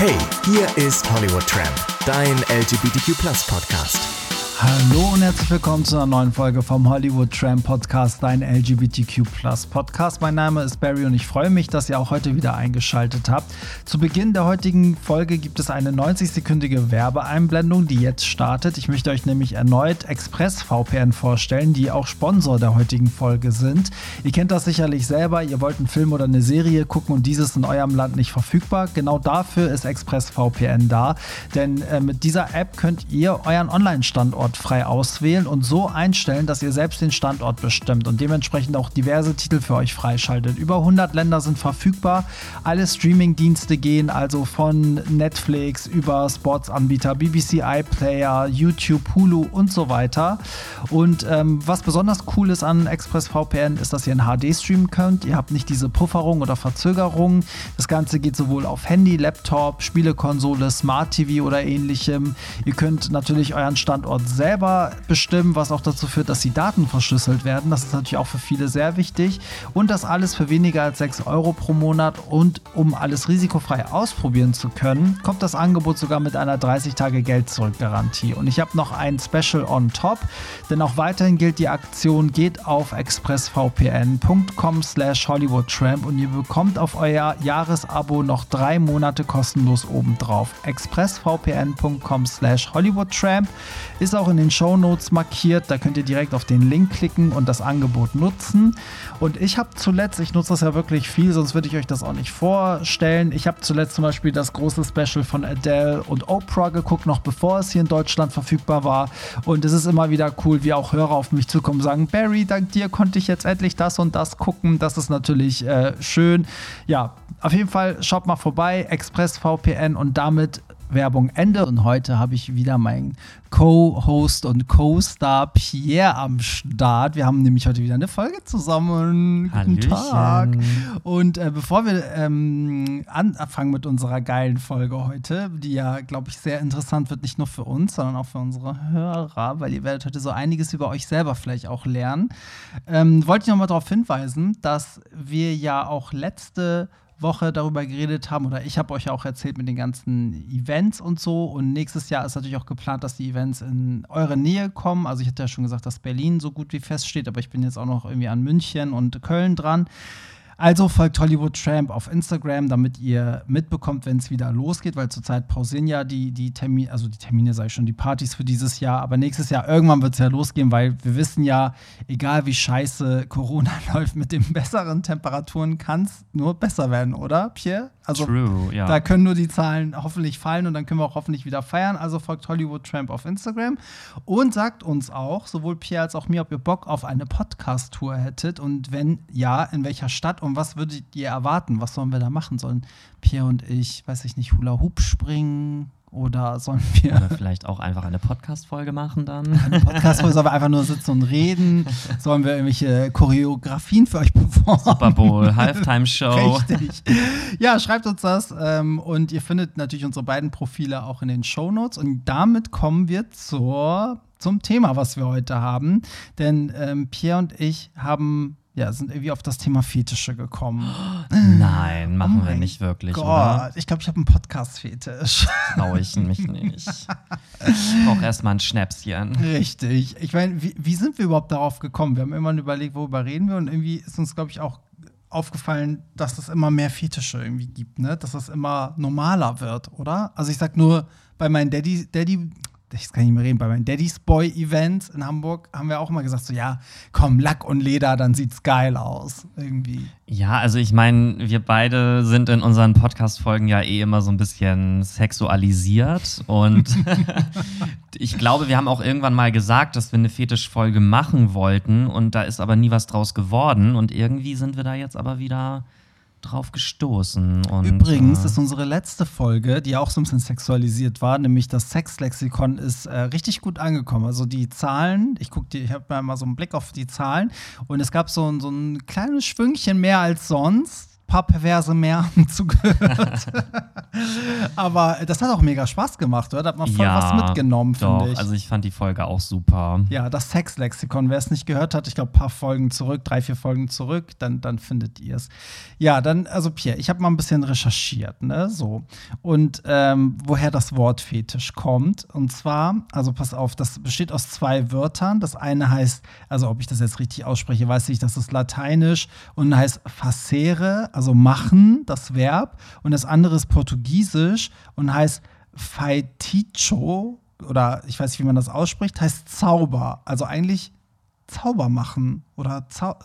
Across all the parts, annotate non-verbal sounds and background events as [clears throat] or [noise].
Hey, hier ist Hollywood Tramp, dein LGBTQ Podcast. Hallo und herzlich willkommen zu einer neuen Folge vom Hollywood Tram Podcast, dein LGBTQ Podcast. Mein Name ist Barry und ich freue mich, dass ihr auch heute wieder eingeschaltet habt. Zu Beginn der heutigen Folge gibt es eine 90-sekündige Werbeeinblendung, die jetzt startet. Ich möchte euch nämlich erneut ExpressVPN vorstellen, die auch Sponsor der heutigen Folge sind. Ihr kennt das sicherlich selber, ihr wollt einen Film oder eine Serie gucken und dieses in eurem Land nicht verfügbar. Genau dafür ist ExpressVPN da, denn äh, mit dieser App könnt ihr euren Online-Standort Standort frei auswählen und so einstellen, dass ihr selbst den Standort bestimmt und dementsprechend auch diverse Titel für euch freischaltet. Über 100 Länder sind verfügbar. Alle Streaming-Dienste gehen also von Netflix über Sportsanbieter, BBC iPlayer, YouTube, Hulu und so weiter. Und ähm, was besonders cool ist an ExpressVPN ist, dass ihr in HD streamen könnt. Ihr habt nicht diese Pufferung oder Verzögerung. Das Ganze geht sowohl auf Handy, Laptop, Spielekonsole, Smart TV oder ähnlichem. Ihr könnt natürlich euren Standort selbst selber bestimmen, was auch dazu führt, dass die Daten verschlüsselt werden. Das ist natürlich auch für viele sehr wichtig. Und das alles für weniger als 6 Euro pro Monat. Und um alles risikofrei ausprobieren zu können, kommt das Angebot sogar mit einer 30-Tage-Geld-Zurück-Garantie. Und ich habe noch ein Special on top, denn auch weiterhin gilt die Aktion, geht auf expressvpn.com slash hollywoodtramp und ihr bekommt auf euer Jahresabo noch drei Monate kostenlos obendrauf. expressvpn.com slash hollywoodtramp ist auch in den Show Notes markiert. Da könnt ihr direkt auf den Link klicken und das Angebot nutzen. Und ich habe zuletzt, ich nutze das ja wirklich viel, sonst würde ich euch das auch nicht vorstellen. Ich habe zuletzt zum Beispiel das große Special von Adele und Oprah geguckt, noch bevor es hier in Deutschland verfügbar war. Und es ist immer wieder cool, wie auch Hörer auf mich zukommen und sagen, Barry, dank dir konnte ich jetzt endlich das und das gucken. Das ist natürlich äh, schön. Ja, auf jeden Fall schaut mal vorbei, ExpressVPN und damit Werbung Ende. Und heute habe ich wieder meinen Co-Host und Co-Star Pierre am Start. Wir haben nämlich heute wieder eine Folge zusammen. Guten Tag. Und äh, bevor wir ähm, anfangen mit unserer geilen Folge heute, die ja, glaube ich, sehr interessant wird, nicht nur für uns, sondern auch für unsere Hörer, weil ihr werdet heute so einiges über euch selber vielleicht auch lernen, ähm, wollte ich noch mal darauf hinweisen, dass wir ja auch letzte Woche darüber geredet haben, oder ich habe euch auch erzählt mit den ganzen Events und so. Und nächstes Jahr ist natürlich auch geplant, dass die Events in eure Nähe kommen. Also ich hatte ja schon gesagt, dass Berlin so gut wie feststeht, aber ich bin jetzt auch noch irgendwie an München und Köln dran. Also folgt Hollywood Tramp auf Instagram, damit ihr mitbekommt, wenn es wieder losgeht, weil zurzeit pausieren ja die, die Termine, also die Termine, sage ich schon, die Partys für dieses Jahr. Aber nächstes Jahr irgendwann wird es ja losgehen, weil wir wissen ja, egal wie scheiße Corona [laughs] läuft, mit den besseren Temperaturen kann es nur besser werden, oder, Pierre? Also True, ja. da können nur die Zahlen hoffentlich fallen und dann können wir auch hoffentlich wieder feiern. Also folgt Hollywood Tramp auf Instagram und sagt uns auch, sowohl Pierre als auch mir, ob ihr Bock auf eine Podcast-Tour hättet und wenn ja, in welcher Stadt und was würdet ihr erwarten? Was sollen wir da machen? Sollen Pierre und ich, weiß ich nicht, Hula Hoop springen? Oder sollen wir. Oder vielleicht auch einfach eine Podcast-Folge machen dann? Eine Podcast-Folge, sollen wir einfach nur sitzen und reden? Sollen wir irgendwelche Choreografien für euch performen? Super Bowl, Halftime-Show. Richtig. Ja, schreibt uns das. Ähm, und ihr findet natürlich unsere beiden Profile auch in den Show Notes. Und damit kommen wir zur, zum Thema, was wir heute haben. Denn ähm, Pierre und ich haben ja, sind irgendwie auf das Thema Fetische gekommen. Nein, machen oh wir nicht wirklich. Gott, oder? ich glaube, ich habe einen Podcast-Fetisch. [laughs] Traue ich mich nicht. Ich brauche erstmal ein Schnäpschen. Richtig. Ich meine, wie, wie sind wir überhaupt darauf gekommen? Wir haben immer überlegt, worüber reden wir und irgendwie ist uns, glaube ich, auch aufgefallen, dass es immer mehr Fetische irgendwie gibt, ne? Dass es immer normaler wird, oder? Also ich sag nur, bei meinen Daddy, Daddy, ich kann nicht mehr reden, bei meinen Daddy's Boy Events in Hamburg haben wir auch immer gesagt, so ja, komm, Lack und Leder, dann sieht's geil aus. Irgendwie. Ja, also ich meine, wir beide sind in unseren Podcast-Folgen ja eh immer so ein bisschen sexualisiert. Und [laughs] ich glaube, wir haben auch irgendwann mal gesagt, dass wir eine Fetisch-Folge machen wollten. Und da ist aber nie was draus geworden. Und irgendwie sind wir da jetzt aber wieder drauf gestoßen. Und, Übrigens äh, ist unsere letzte Folge, die auch so ein bisschen sexualisiert war, nämlich das Sexlexikon, ist äh, richtig gut angekommen. Also die Zahlen, ich gucke ich habe mal so einen Blick auf die Zahlen und es gab so, so ein kleines Schwüngchen mehr als sonst paar Perverse mehr [laughs] zugehört. [laughs] Aber das hat auch mega Spaß gemacht, oder? Da hat man voll ja, was mitgenommen, finde ich. Also ich fand die Folge auch super. ja, das Sexlexikon, wer es nicht gehört hat, ich glaube, ein paar Folgen zurück, drei, vier Folgen zurück, dann, dann findet ihr es. Ja, dann, also Pierre, ich habe mal ein bisschen recherchiert, ne, so. Und ähm, woher das Wort Fetisch kommt. Und zwar, also pass auf, das besteht aus zwei Wörtern. Das eine heißt, also ob ich das jetzt richtig ausspreche, weiß ich, das ist lateinisch und heißt facere, also machen, das Verb. Und das andere ist portugiesisch und heißt feiticho oder ich weiß nicht, wie man das ausspricht, heißt Zauber. Also eigentlich Zauber machen oder Zau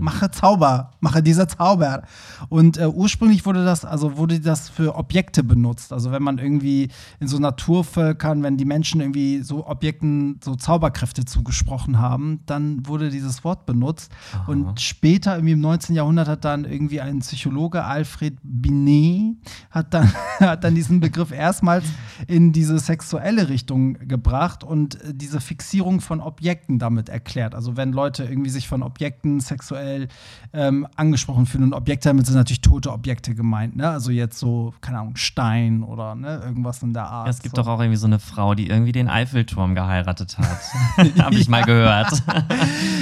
mache Zauber, mache dieser Zauber. Und äh, ursprünglich wurde das, also wurde das für Objekte benutzt. Also wenn man irgendwie in so Naturvölkern, wenn die Menschen irgendwie so Objekten so Zauberkräfte zugesprochen haben, dann wurde dieses Wort benutzt. Und später, irgendwie im 19. Jahrhundert, hat dann irgendwie ein Psychologe, Alfred Binet, hat dann, [laughs] hat dann diesen Begriff erstmals in diese sexuelle Richtung gebracht und äh, diese Fixierung von Objekten damit erklärt. Also wenn Leute irgendwie sich von Objekten sexuell ähm, angesprochen fühlen und Objekte damit sind natürlich tote Objekte gemeint, ne? Also jetzt so, keine Ahnung, Stein oder ne, irgendwas in der Art. Ja, es gibt so. doch auch irgendwie so eine Frau, die irgendwie den Eiffelturm geheiratet hat. [laughs] Habe ich mal gehört.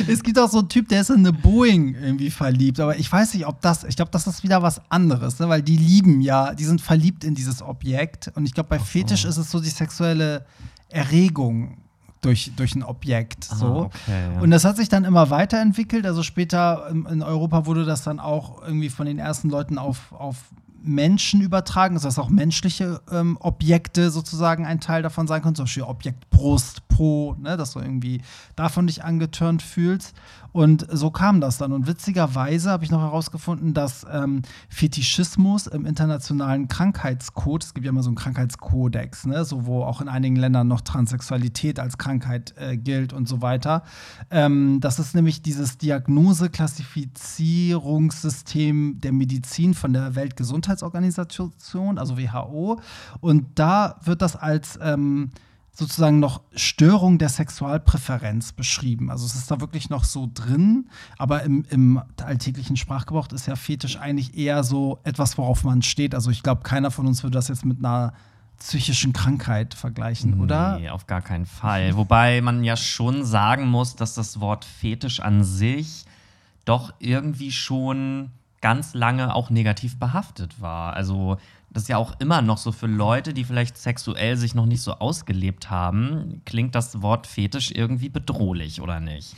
Es gibt auch so einen Typ, der ist in eine Boeing irgendwie verliebt, aber ich weiß nicht, ob das, ich glaube, das ist wieder was anderes, ne? weil die lieben ja, die sind verliebt in dieses Objekt und ich glaube, bei Fetisch ist es so die sexuelle Erregung durch, durch ein Objekt. So. Ah, okay, ja. Und das hat sich dann immer weiterentwickelt. Also später in, in Europa wurde das dann auch irgendwie von den ersten Leuten auf, auf Menschen übertragen, dass auch menschliche ähm, Objekte sozusagen ein Teil davon sein können, zum Beispiel Objekt Brust, Po, ne, dass du irgendwie davon dich angetörnt fühlst. Und so kam das dann. Und witzigerweise habe ich noch herausgefunden, dass ähm, Fetischismus im internationalen Krankheitscode, es gibt ja immer so einen Krankheitskodex, ne, so wo auch in einigen Ländern noch Transsexualität als Krankheit äh, gilt und so weiter. Ähm, das ist nämlich dieses Diagnose-Klassifizierungssystem der Medizin von der Weltgesundheitsorganisation, also WHO. Und da wird das als ähm, sozusagen noch Störung der Sexualpräferenz beschrieben. Also es ist da wirklich noch so drin, aber im, im alltäglichen Sprachgebrauch ist ja Fetisch eigentlich eher so etwas, worauf man steht. Also ich glaube, keiner von uns würde das jetzt mit einer psychischen Krankheit vergleichen, oder? Nee, auf gar keinen Fall. Wobei man ja schon sagen muss, dass das Wort Fetisch an sich doch irgendwie schon ganz lange auch negativ behaftet war. Also das ist ja auch immer noch so für Leute, die vielleicht sexuell sich noch nicht so ausgelebt haben, klingt das Wort Fetisch irgendwie bedrohlich, oder nicht?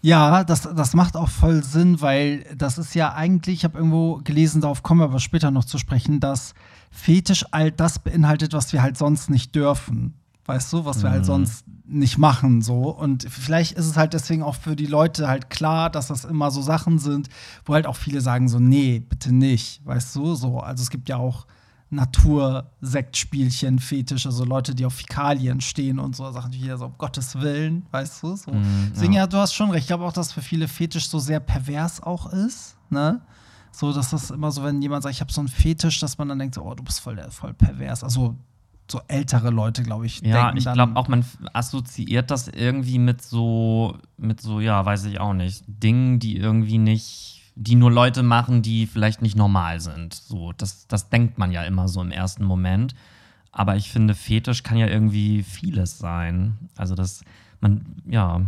Ja, das, das macht auch voll Sinn, weil das ist ja eigentlich, ich habe irgendwo gelesen, darauf kommen wir aber später noch zu sprechen, dass Fetisch all das beinhaltet, was wir halt sonst nicht dürfen. Weißt du, was wir halt sonst nicht machen, so. Und vielleicht ist es halt deswegen auch für die Leute halt klar, dass das immer so Sachen sind, wo halt auch viele sagen so, nee, bitte nicht, weißt du, so. Also es gibt ja auch Natursektspielchen, Fetisch, also Leute, die auf Fäkalien stehen und so, Sachen, die jeder so, um Gottes Willen, weißt du, so. Mm, Deswegen, ja. ja, du hast schon recht. Ich glaube auch, dass für viele Fetisch so sehr pervers auch ist, ne? So, dass das immer so, wenn jemand sagt, ich habe so einen Fetisch, dass man dann denkt, so, oh, du bist voll, voll pervers. Also so ältere Leute, glaube ich, Ja, denken ich glaube auch, man assoziiert das irgendwie mit so, mit so, ja, weiß ich auch nicht, Dingen, die irgendwie nicht, die nur Leute machen, die vielleicht nicht normal sind. So, das, das denkt man ja immer so im ersten Moment. Aber ich finde, Fetisch kann ja irgendwie vieles sein. Also das, man, ja,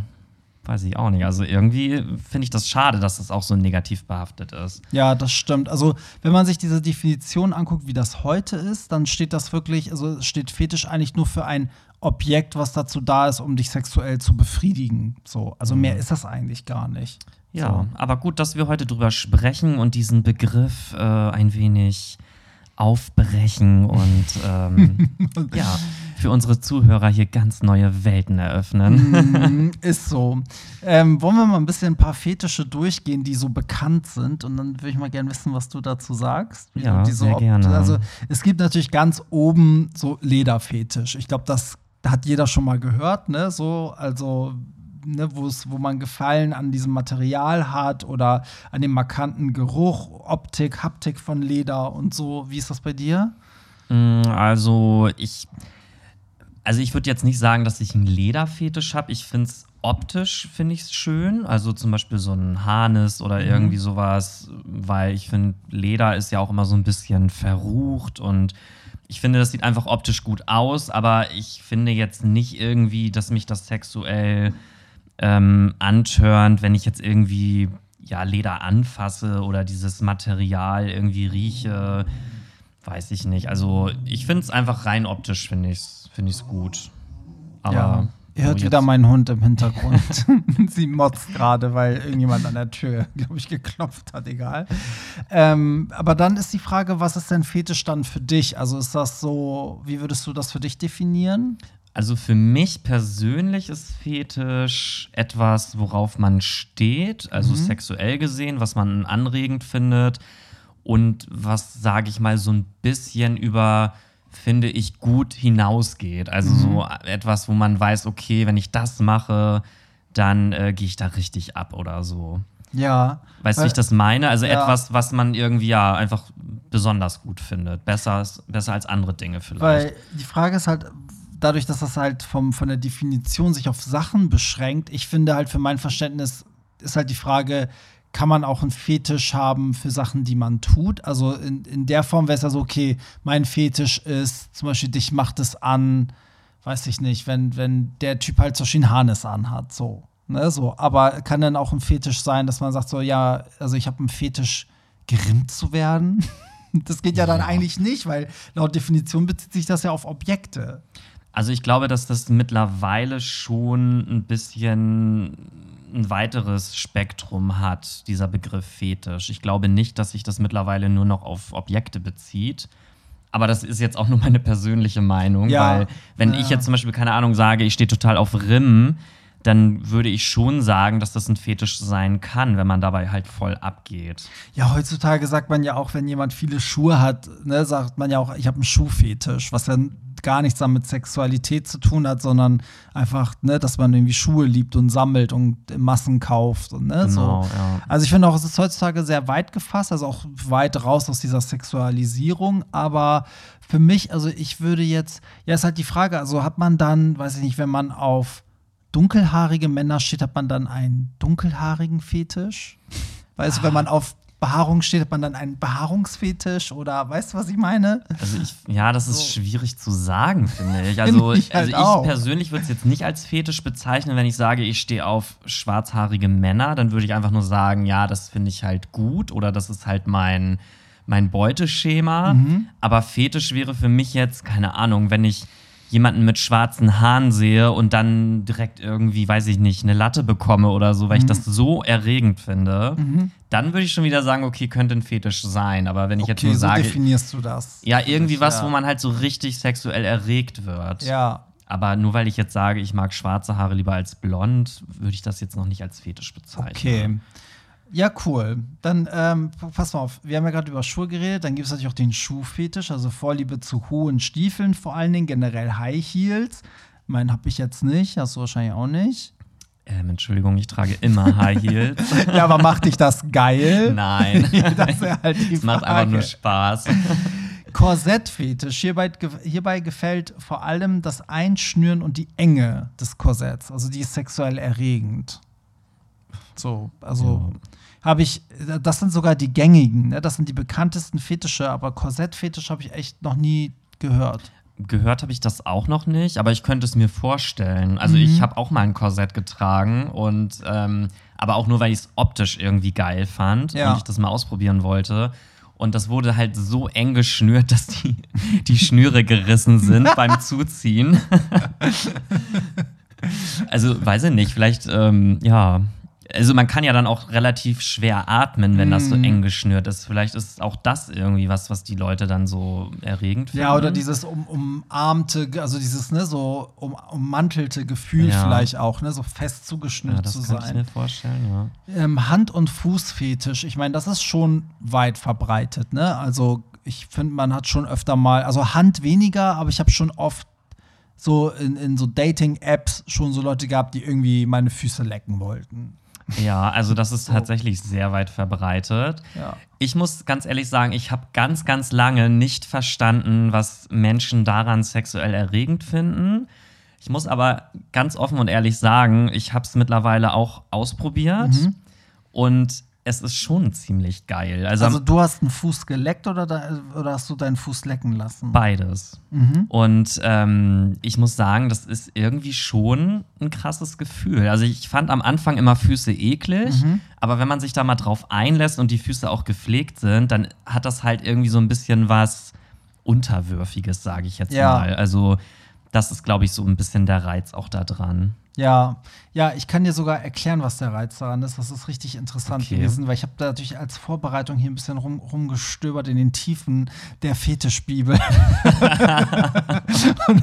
weiß ich auch nicht. Also irgendwie finde ich das schade, dass das auch so negativ behaftet ist. Ja, das stimmt. Also, wenn man sich diese Definition anguckt, wie das heute ist, dann steht das wirklich, also steht Fetisch eigentlich nur für ein Objekt, was dazu da ist, um dich sexuell zu befriedigen. So, also mehr ist das eigentlich gar nicht. Ja, So. aber gut, dass wir heute drüber sprechen und diesen Begriff äh, ein wenig aufbrechen und ähm, [laughs] ja, für unsere Zuhörer hier ganz neue Welten eröffnen. Mm, ist so. Ähm, wollen wir mal ein bisschen ein paar Fetische durchgehen, die so bekannt sind? Und dann würde ich mal gerne wissen, was du dazu sagst. Ja, so, sehr gerne. Also, es gibt natürlich ganz oben so Lederfetisch. Ich glaube, das hat jeder schon mal gehört, ne? So, also. Ne, wo man Gefallen an diesem Material hat oder an dem markanten Geruch, Optik, Haptik von Leder und so. Wie ist das bei dir? Mm, Also ich, also ich würde jetzt nicht sagen, dass ich einen Lederfetisch habe. Ich finde es optisch finde ich es schön. Also zum Beispiel so ein Harnis oder Mhm. irgendwie sowas, weil ich finde, Leder ist ja auch immer so ein bisschen verrucht und ich finde, das sieht einfach optisch gut aus, aber ich finde jetzt nicht irgendwie, dass mich das sexuell ähm, antörnt, wenn ich jetzt irgendwie ja, Leder anfasse oder dieses Material irgendwie rieche. Weiß ich nicht. Also ich finde es einfach rein optisch, finde ich es find ich's gut. Aber ja. Ihr hört wieder meinen Hund im Hintergrund. [laughs] Sie motzt gerade, weil irgendjemand an der Tür, glaube ich, geklopft hat, egal. Ähm, aber dann ist die Frage, was ist denn Fetisch dann für dich? Also ist das so, wie würdest du das für dich definieren? Also für mich persönlich ist Fetisch etwas, worauf man steht, also Mhm. sexuell gesehen, was man anregend findet und was, sage ich mal, so ein bisschen über, finde ich, gut hinausgeht. Also Mhm. so etwas, wo man weiß, okay, wenn ich das mache, dann äh, gehe ich da richtig ab oder so. Ja. Weißt du, wie ich das meine? Also Ja. etwas, was man irgendwie ja einfach besonders gut findet. Besser, besser als andere Dinge vielleicht. Weil die Frage ist halt, dadurch, dass das halt vom, von der Definition sich auf Sachen beschränkt, ich finde halt für mein Verständnis ist halt die Frage, kann man auch einen Fetisch haben für Sachen, die man tut? Also in, in der Form wäre es ja so, okay, mein Fetisch ist zum Beispiel, dich macht es an, weiß ich nicht, wenn, wenn der Typ halt zum Beispiel einen Harness anhat, so. Ne, so. Aber kann dann auch ein Fetisch sein, dass man sagt, so, ja, also ich habe einen Fetisch, gerimmt zu werden? [laughs] Das geht ja dann eigentlich nicht, weil laut Definition bezieht sich das ja auf Objekte. Also ich glaube, dass das mittlerweile schon ein bisschen ein weiteres Spektrum hat, dieser Begriff Fetisch. Ich glaube nicht, dass sich das mittlerweile nur noch auf Objekte bezieht. Aber das ist jetzt auch nur meine persönliche Meinung, Ja. weil wenn Ja. ich jetzt zum Beispiel, keine Ahnung, sage, ich stehe total auf Rimmen, dann würde ich schon sagen, dass das ein Fetisch sein kann, wenn man dabei halt voll abgeht. Ja, heutzutage sagt man ja auch, wenn jemand viele Schuhe hat, ne, sagt man ja auch, ich habe einen Schuhfetisch, was ja gar nichts dann mit Sexualität zu tun hat, sondern einfach, ne, dass man irgendwie Schuhe liebt und sammelt und Massen kauft und ne, Genau, so. ja. Also ich finde auch, es ist heutzutage sehr weit gefasst, also auch weit raus aus dieser Sexualisierung, aber für mich, also ich würde jetzt, ja, ist halt die Frage, also hat man dann, weiß ich nicht, wenn man auf dunkelhaarige Männer steht, hat man dann einen dunkelhaarigen Fetisch? Weißt du, wenn man auf Behaarung steht, hat man dann einen Behaarungsfetisch oder weißt du, was ich meine? Also ich, ja, das ist So. schwierig zu sagen, finde ich. [laughs] Also Finde ich also halt auch. ich persönlich würde es jetzt nicht als Fetisch bezeichnen, wenn ich sage, ich stehe auf schwarzhaarige Männer, dann würde ich einfach nur sagen, ja, das finde ich halt gut oder das ist halt mein, mein Beuteschema. Mhm. Aber Fetisch wäre für mich jetzt, keine Ahnung, wenn ich jemanden mit schwarzen Haaren sehe und dann direkt irgendwie, weiß ich nicht, eine Latte bekomme oder so, weil ich Mhm. das so erregend finde, dann würde ich schon wieder sagen, okay, könnte ein Fetisch sein. Aber wenn ich jetzt Okay, nur so sage, definierst du das. ja, irgendwie was, Ja. wo man halt so richtig sexuell erregt wird. Ja. Aber nur weil ich jetzt sage, ich mag schwarze Haare lieber als blond, würde ich das jetzt noch nicht als Fetisch bezeichnen. Okay. Ja, cool. Dann ähm, pass mal auf, wir haben ja gerade über Schuhe geredet, dann gibt es natürlich auch den Schuhfetisch, also Vorliebe zu hohen Stiefeln, vor allen Dingen generell High Heels. Meinen habe ich jetzt nicht, hast du wahrscheinlich auch nicht. Ähm, Entschuldigung, ich trage immer High Heels. [laughs] Ja, aber macht dich das geil? Nein. [laughs] Das wäre halt die Es macht einfach nur Frage. Spaß. [laughs] Korsettfetisch. Hierbei, hierbei gefällt vor allem das Einschnüren und die Enge des Korsetts. Also die ist sexuell erregend. So, also habe ich, das sind sogar die gängigen, ne? das sind die bekanntesten Fetische, aber Korsettfetisch habe ich echt noch nie gehört. Gehört habe ich das auch noch nicht, aber ich könnte es mir vorstellen. Also Mhm. ich habe auch mal ein Korsett getragen und ähm, aber auch nur, weil ich es optisch irgendwie geil fand Ja. und ich das mal ausprobieren wollte. Und das wurde halt so eng geschnürt, [laughs] dass die, die Schnüre gerissen sind beim [laughs] Zuziehen. also, weiß ich nicht, vielleicht, ähm, ja. Also, man kann ja dann auch relativ schwer atmen, wenn das so Mhm. eng geschnürt ist. Vielleicht ist auch das irgendwie was, was die Leute dann so erregend finden. Ja, oder dieses um, umarmte, also dieses ne, so um, ummantelte Gefühl Ja. vielleicht auch, ne, so fest Ja, zugeschnürt das zu kann ich sein. mir vorstellen, ja. Ähm, Hand- und Fußfetisch, ich meine, das ist schon weit verbreitet, ne? Also ich finde, man hat schon öfter mal, also Hand weniger, aber ich habe schon oft so in, in so Dating-Apps schon so Leute gehabt, die irgendwie meine Füße lecken wollten. Ja, also das ist tatsächlich sehr weit verbreitet. Ja. Ich muss ganz ehrlich sagen, ich habe ganz, ganz lange nicht verstanden, was Menschen daran sexuell erregend finden. Ich muss aber ganz offen und ehrlich sagen, ich habe es mittlerweile auch ausprobiert Mhm. und es ist schon ziemlich geil. Also, Also du hast einen Fuß geleckt oder, da, oder hast du deinen Fuß lecken lassen? beides. Mhm. Und ähm, ich muss sagen, das ist irgendwie schon ein krasses Gefühl. Also ich fand am Anfang immer Füße eklig, Mhm. aber wenn man sich da mal drauf einlässt und die Füße auch gepflegt sind, dann hat das halt irgendwie so ein bisschen was Unterwürfiges, sage ich jetzt Ja. mal. Also das ist, glaube ich, so ein bisschen der Reiz auch da dran. Ja, ja, ich kann dir sogar erklären, was der Reiz daran ist. Das ist richtig interessant Okay. gewesen, weil ich habe da natürlich als Vorbereitung hier ein bisschen rum, rumgestöbert in den Tiefen der Fetischbibel [laughs] [laughs] und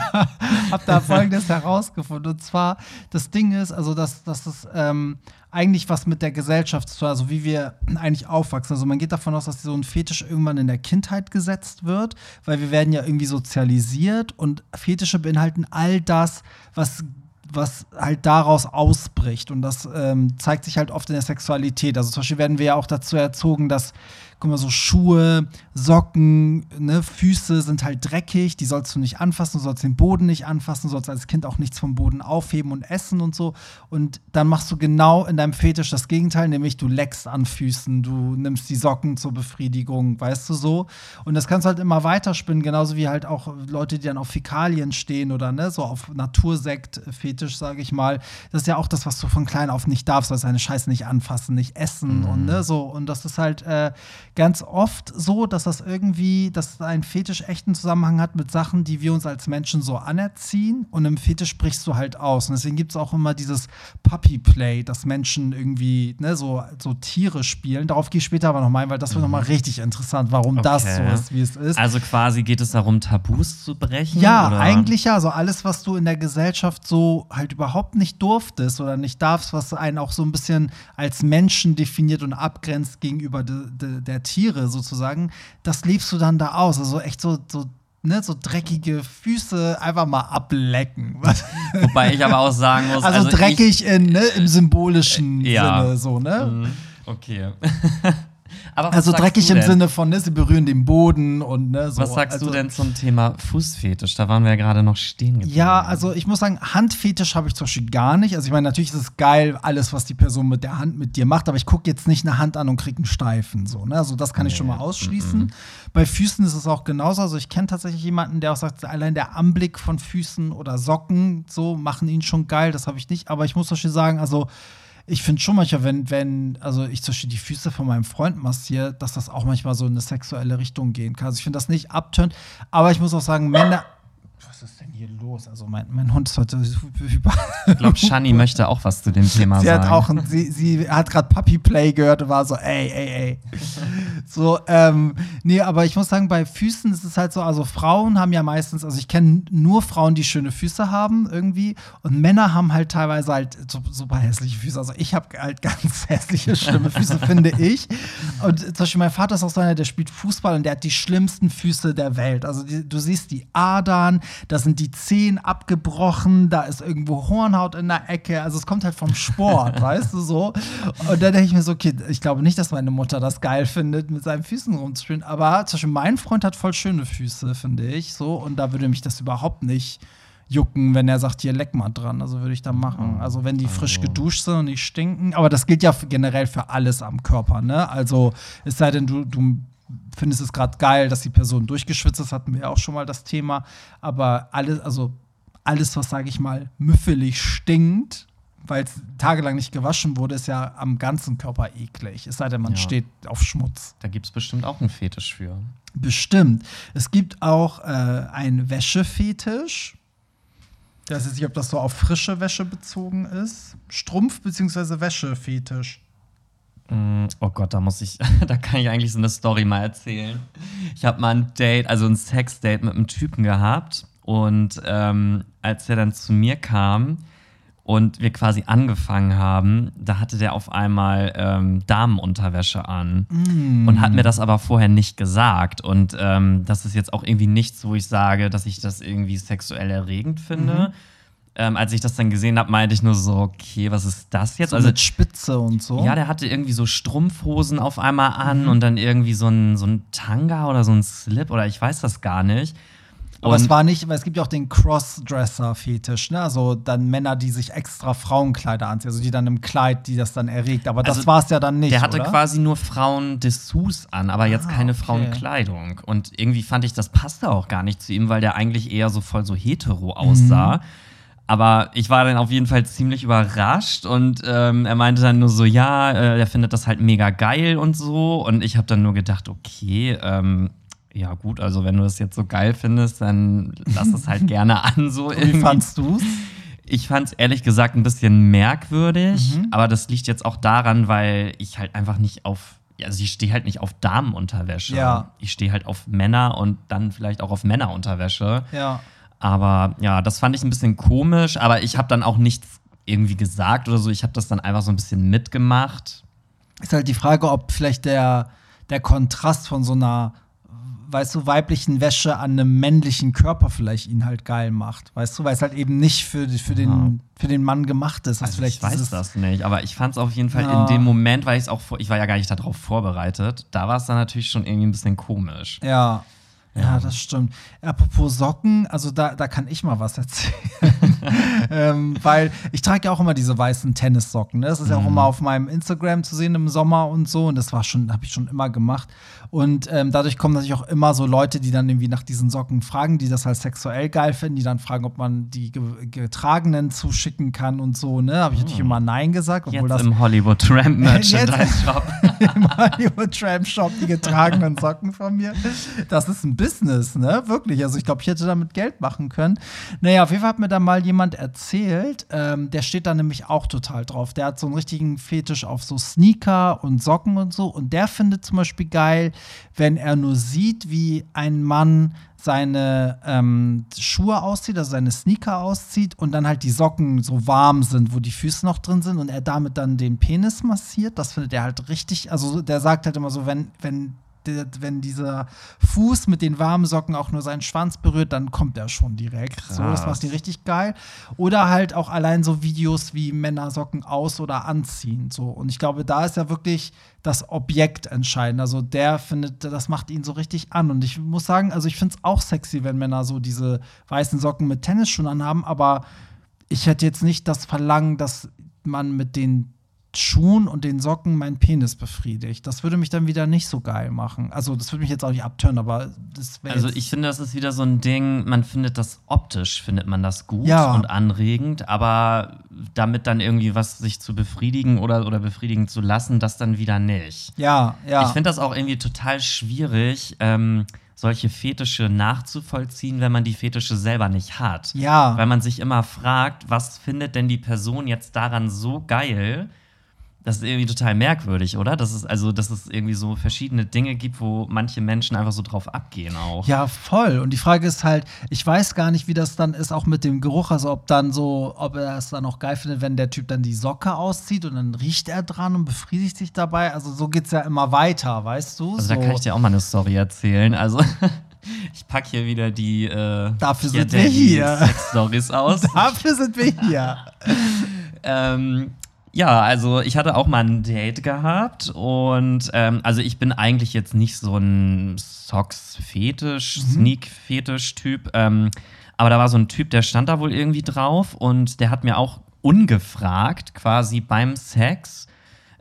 habe da Folgendes herausgefunden. Und zwar, das Ding ist, also dass das ist ähm, eigentlich was mit der Gesellschaft zu tun, also wie wir eigentlich aufwachsen. Also man geht davon aus, dass so ein Fetisch irgendwann in der Kindheit gesetzt wird, weil wir werden ja irgendwie sozialisiert und Fetische beinhalten all das, was was halt daraus ausbricht. Und das ähm, zeigt sich halt oft in der Sexualität. Also zum Beispiel werden wir ja auch dazu erzogen, dass, guck mal, so Schuhe, Socken, ne, Füße sind halt dreckig, die sollst du nicht anfassen, du sollst den Boden nicht anfassen, du sollst als Kind auch nichts vom Boden aufheben und essen und so. Und dann machst du genau in deinem Fetisch das Gegenteil, nämlich du leckst an Füßen, du nimmst die Socken zur Befriedigung, weißt du so. Und das kannst du halt immer weiterspinnen, genauso wie halt auch Leute, die dann auf Fäkalien stehen oder ne, so auf Natursekt-Fetisch, sage ich mal. Das ist ja auch das, was du von klein auf nicht darfst, also deine Scheiße nicht anfassen, nicht essen und ne, so. Und das ist halt äh, ganz oft so, dass das irgendwie, dass ein Fetisch echten Zusammenhang hat mit Sachen, die wir uns als Menschen so anerziehen. Und im Fetisch sprichst du halt aus. Und deswegen gibt es auch immer dieses Puppy-Play, dass Menschen irgendwie ne, so, so Tiere spielen. Darauf gehe ich später aber noch mal ein, weil das wird noch mal richtig interessant, warum das so Okay. ist, wie es ist. Also quasi geht es darum, Tabus zu brechen? Ja, oder? eigentlich ja. Also alles, was du in der Gesellschaft so halt überhaupt nicht durftest oder nicht darfst, was einen auch so ein bisschen als Menschen definiert und abgrenzt gegenüber de, de, der Tiere sozusagen, das lebst du dann da aus. Also echt so, so, ne, so dreckige Füße einfach mal ablecken. [laughs] Wobei ich aber auch sagen muss, Also, ich- dreckig in, ne, im symbolischen Ja. Sinne, so, ne? Mhm, Okay. [laughs] Also dreckig im? Sinne von, ne, sie berühren den Boden und ne, so. Was sagst also, du denn zum Thema Fußfetisch? Da waren wir ja gerade noch stehen geblieben. Ja, also ich muss sagen, Handfetisch habe ich zum Beispiel gar nicht. Also ich meine, natürlich ist es geil, alles, was die Person mit der Hand mit dir macht, aber ich gucke jetzt nicht eine Hand an und kriege einen Steifen. So, ne? Also das kann ich schon mal ausschließen. Bei Füßen ist es auch genauso. Also ich kenne tatsächlich jemanden, der auch sagt, allein der Anblick von Füßen oder Socken so machen ihn schon geil. Das habe ich nicht. Aber ich muss zum Beispiel sagen, also ich finde schon manchmal, wenn, wenn, also ich zum Beispiel die Füße von meinem Freund massiere, dass das auch manchmal so in eine sexuelle Richtung gehen kann. Also ich finde das nicht abtönt, aber ich muss auch sagen, Männer. Was ist denn hier los? Also mein, mein Hund ist heute über. Ich glaube, Shani möchte auch was zu dem Thema Sie sagen. hat auch, ein, sie, sie hat gerade Puppy Play gehört und war so, ey, ey, ey. So, ähm, nee, aber ich muss sagen, bei Füßen ist es halt so, also Frauen haben ja meistens, also ich kenne nur Frauen, die schöne Füße haben irgendwie und Männer haben halt teilweise halt so, super hässliche Füße. Also ich habe halt ganz [laughs] hässliche, schlimme Füße, finde ich. Und zum Beispiel mein Vater ist auch so einer, der spielt Fußball und der hat die schlimmsten Füße der Welt. Also die, du siehst die Adern, da sind die Zehen abgebrochen, da ist irgendwo Hornhaut in der Ecke. Also es kommt halt vom Sport, [laughs] weißt du so. Und dann denke ich mir so, okay, ich glaube nicht, dass meine Mutter das geil findet, mit seinen Füßen rumzuspielen. Aber zum Beispiel mein Freund hat voll schöne Füße, finde ich. So, und da würde mich das überhaupt nicht jucken, wenn er sagt, hier leck mal dran. Also würde ich da machen. Also wenn die frisch geduscht sind und nicht stinken. Aber das gilt ja generell für alles am Körper, ne? Also es sei denn, du, du findest es gerade geil, dass die Person durchgeschwitzt ist, hatten wir ja auch schon mal das Thema. Aber alles, also alles, was, sage ich mal, müffelig stinkt, weil es tagelang nicht gewaschen wurde, ist ja am ganzen Körper eklig. Es sei denn, man Ja. steht auf Schmutz. Da gibt es bestimmt auch einen Fetisch für. Bestimmt. Es gibt auch äh, einen Wäschefetisch. Ich weiß jetzt nicht, ob das so auf frische Wäsche bezogen ist. Strumpf- bzw. Wäschefetisch. Mm, Oh Gott, da muss ich, [laughs] da kann ich eigentlich so eine Story mal erzählen. Ich habe mal ein Date, also ein Sexdate mit einem Typen gehabt und ähm, als er dann zu mir kam und wir quasi angefangen haben, da hatte der auf einmal ähm, Damenunterwäsche an und hat mir das aber vorher nicht gesagt und ähm, das ist jetzt auch irgendwie nichts, wo ich sage, dass ich das irgendwie sexuell erregend finde. Ähm, als ich das dann gesehen habe, meinte ich nur so, okay, was ist das jetzt? So mit Spitze und so. Ja, der hatte irgendwie so Strumpfhosen auf einmal an und dann irgendwie so ein, so ein Tanga oder so ein Slip oder ich weiß das gar nicht. Aber es war nicht, weil es gibt ja auch den Crossdresser-Fetisch, ne? Also dann Männer, die sich extra Frauenkleider anziehen, also die dann im Kleid, die das dann erregt. Aber das Also, war es ja dann nicht. Der hatte oder? quasi nur Frauendessous an, aber jetzt Ah, keine okay. Frauenkleidung. Und irgendwie fand ich, das passte auch gar nicht zu ihm, weil der eigentlich eher so voll so hetero aussah. Mhm. Aber ich war dann auf jeden Fall ziemlich überrascht und ähm, er meinte dann nur so, ja, äh, er findet das halt mega geil und so. Und ich habe dann nur gedacht, okay, ähm, ja gut, also wenn du das jetzt so geil findest, dann lass es halt [laughs] gerne an so Wie fandst du's? Ich fand es ehrlich gesagt ein bisschen merkwürdig, Mhm. aber das liegt jetzt auch daran, weil ich halt einfach nicht auf, ja, also ich stehe halt nicht auf Damenunterwäsche. Ja. Ich stehe halt auf Männer und dann vielleicht auch auf Männerunterwäsche. Ja. Aber ja, das fand ich ein bisschen komisch, aber ich habe dann auch nichts irgendwie gesagt oder so. Ich habe das dann einfach so ein bisschen mitgemacht. Ist halt die Frage, ob vielleicht der, der Kontrast von so einer, weißt du, weiblichen Wäsche an einem männlichen Körper vielleicht ihn halt geil macht. Weißt du, weil es halt eben nicht für, für, den, für den Mann gemacht ist. Also vielleicht ich weiß das nicht, aber ich fand es auf jeden Fall Ja. in dem Moment, weil ich es auch, vor, ich war ja gar nicht darauf vorbereitet, da war es dann natürlich schon irgendwie ein bisschen komisch. Ja. Ja, das stimmt. Apropos Socken, also da, da kann ich mal was [laughs] erzählen. ähm, weil ich trage ja auch immer diese weißen Tennissocken. Ne? Das ist ja Mhm. auch immer auf meinem Instagram zu sehen im Sommer und so. Und das war schon, habe ich schon immer gemacht. Und ähm, dadurch kommen natürlich auch immer so Leute, die dann irgendwie nach diesen Socken fragen, die das halt sexuell geil finden, die dann fragen, ob man die ge getragenen zuschicken kann und so. Ne, habe ich natürlich immer Nein gesagt, obwohl Jetzt das im Hollywood Tramp [laughs] Merchandise Shop. [laughs] im Hollywood Tramp Shop die getragenen Socken von mir. Das ist ein Business, ne? Wirklich. Also ich glaube, ich hätte damit Geld machen können. Naja, auf jeden Fall hat mir da mal jemand erzählt, ähm, der steht da nämlich auch total drauf. Der hat so einen richtigen Fetisch auf so Sneaker und Socken und so. Und der findet zum Beispiel geil, wenn er nur sieht, wie ein Mann seine ähm, Schuhe auszieht, also seine Sneaker auszieht und dann halt die Socken so warm sind, wo die Füße noch drin sind und er damit dann den Penis massiert. Das findet er halt richtig. Also der sagt halt immer so, wenn, wenn, wenn dieser Fuß mit den warmen Socken auch nur seinen Schwanz berührt, dann kommt er schon direkt. So, das Krass. macht die richtig geil. Oder halt auch allein so Videos wie Männer Socken aus oder anziehen. So. Und ich glaube, da ist ja wirklich das Objekt entscheidend. Also der findet, das macht ihn so richtig an. Und ich muss sagen, also ich finde es auch sexy, wenn Männer so diese weißen Socken mit Tennisschuhen anhaben, aber ich hätte jetzt nicht das Verlangen, dass man mit den Schuhen und den Socken meinen Penis befriedigt. Das würde mich dann wieder nicht so geil machen. Also, das würde mich jetzt auch nicht abtören, aber das wäre. Also ich finde, das ist wieder so ein Ding, man findet das optisch, findet man das gut Ja. und anregend, aber damit dann irgendwie was sich zu befriedigen oder, oder befriedigen zu lassen, das dann wieder nicht. Ja, ja. Ich finde das auch irgendwie total schwierig, ähm, solche Fetische nachzuvollziehen, wenn man die Fetische selber nicht hat. ja. Weil man sich immer fragt, was findet denn die Person jetzt daran so geil? Das ist irgendwie total merkwürdig, oder? Dass es also, dass es irgendwie so verschiedene Dinge gibt, wo manche Menschen einfach so drauf abgehen auch. Ja, voll. Und die Frage ist halt, ich weiß gar nicht, wie das dann ist, auch mit dem Geruch. Also, ob dann so, ob er es dann auch geil findet, wenn der Typ dann die Socke auszieht und dann riecht er dran und befriedigt sich dabei. Also, so geht's ja immer weiter, weißt du? Also so. da kann ich dir auch mal eine Story erzählen. Also [laughs] ich packe hier wieder die äh, Dafür sind wir hier. Sex-Stories aus. [laughs] Dafür sind wir hier. [laughs] ähm, ja, also ich hatte auch mal ein Date gehabt und ähm, also ich bin eigentlich jetzt nicht so ein Socks-Fetisch, Mhm. Sneak-Fetisch-Typ, ähm, aber da war so ein Typ, der stand da wohl irgendwie drauf und der hat mir auch ungefragt quasi beim Sex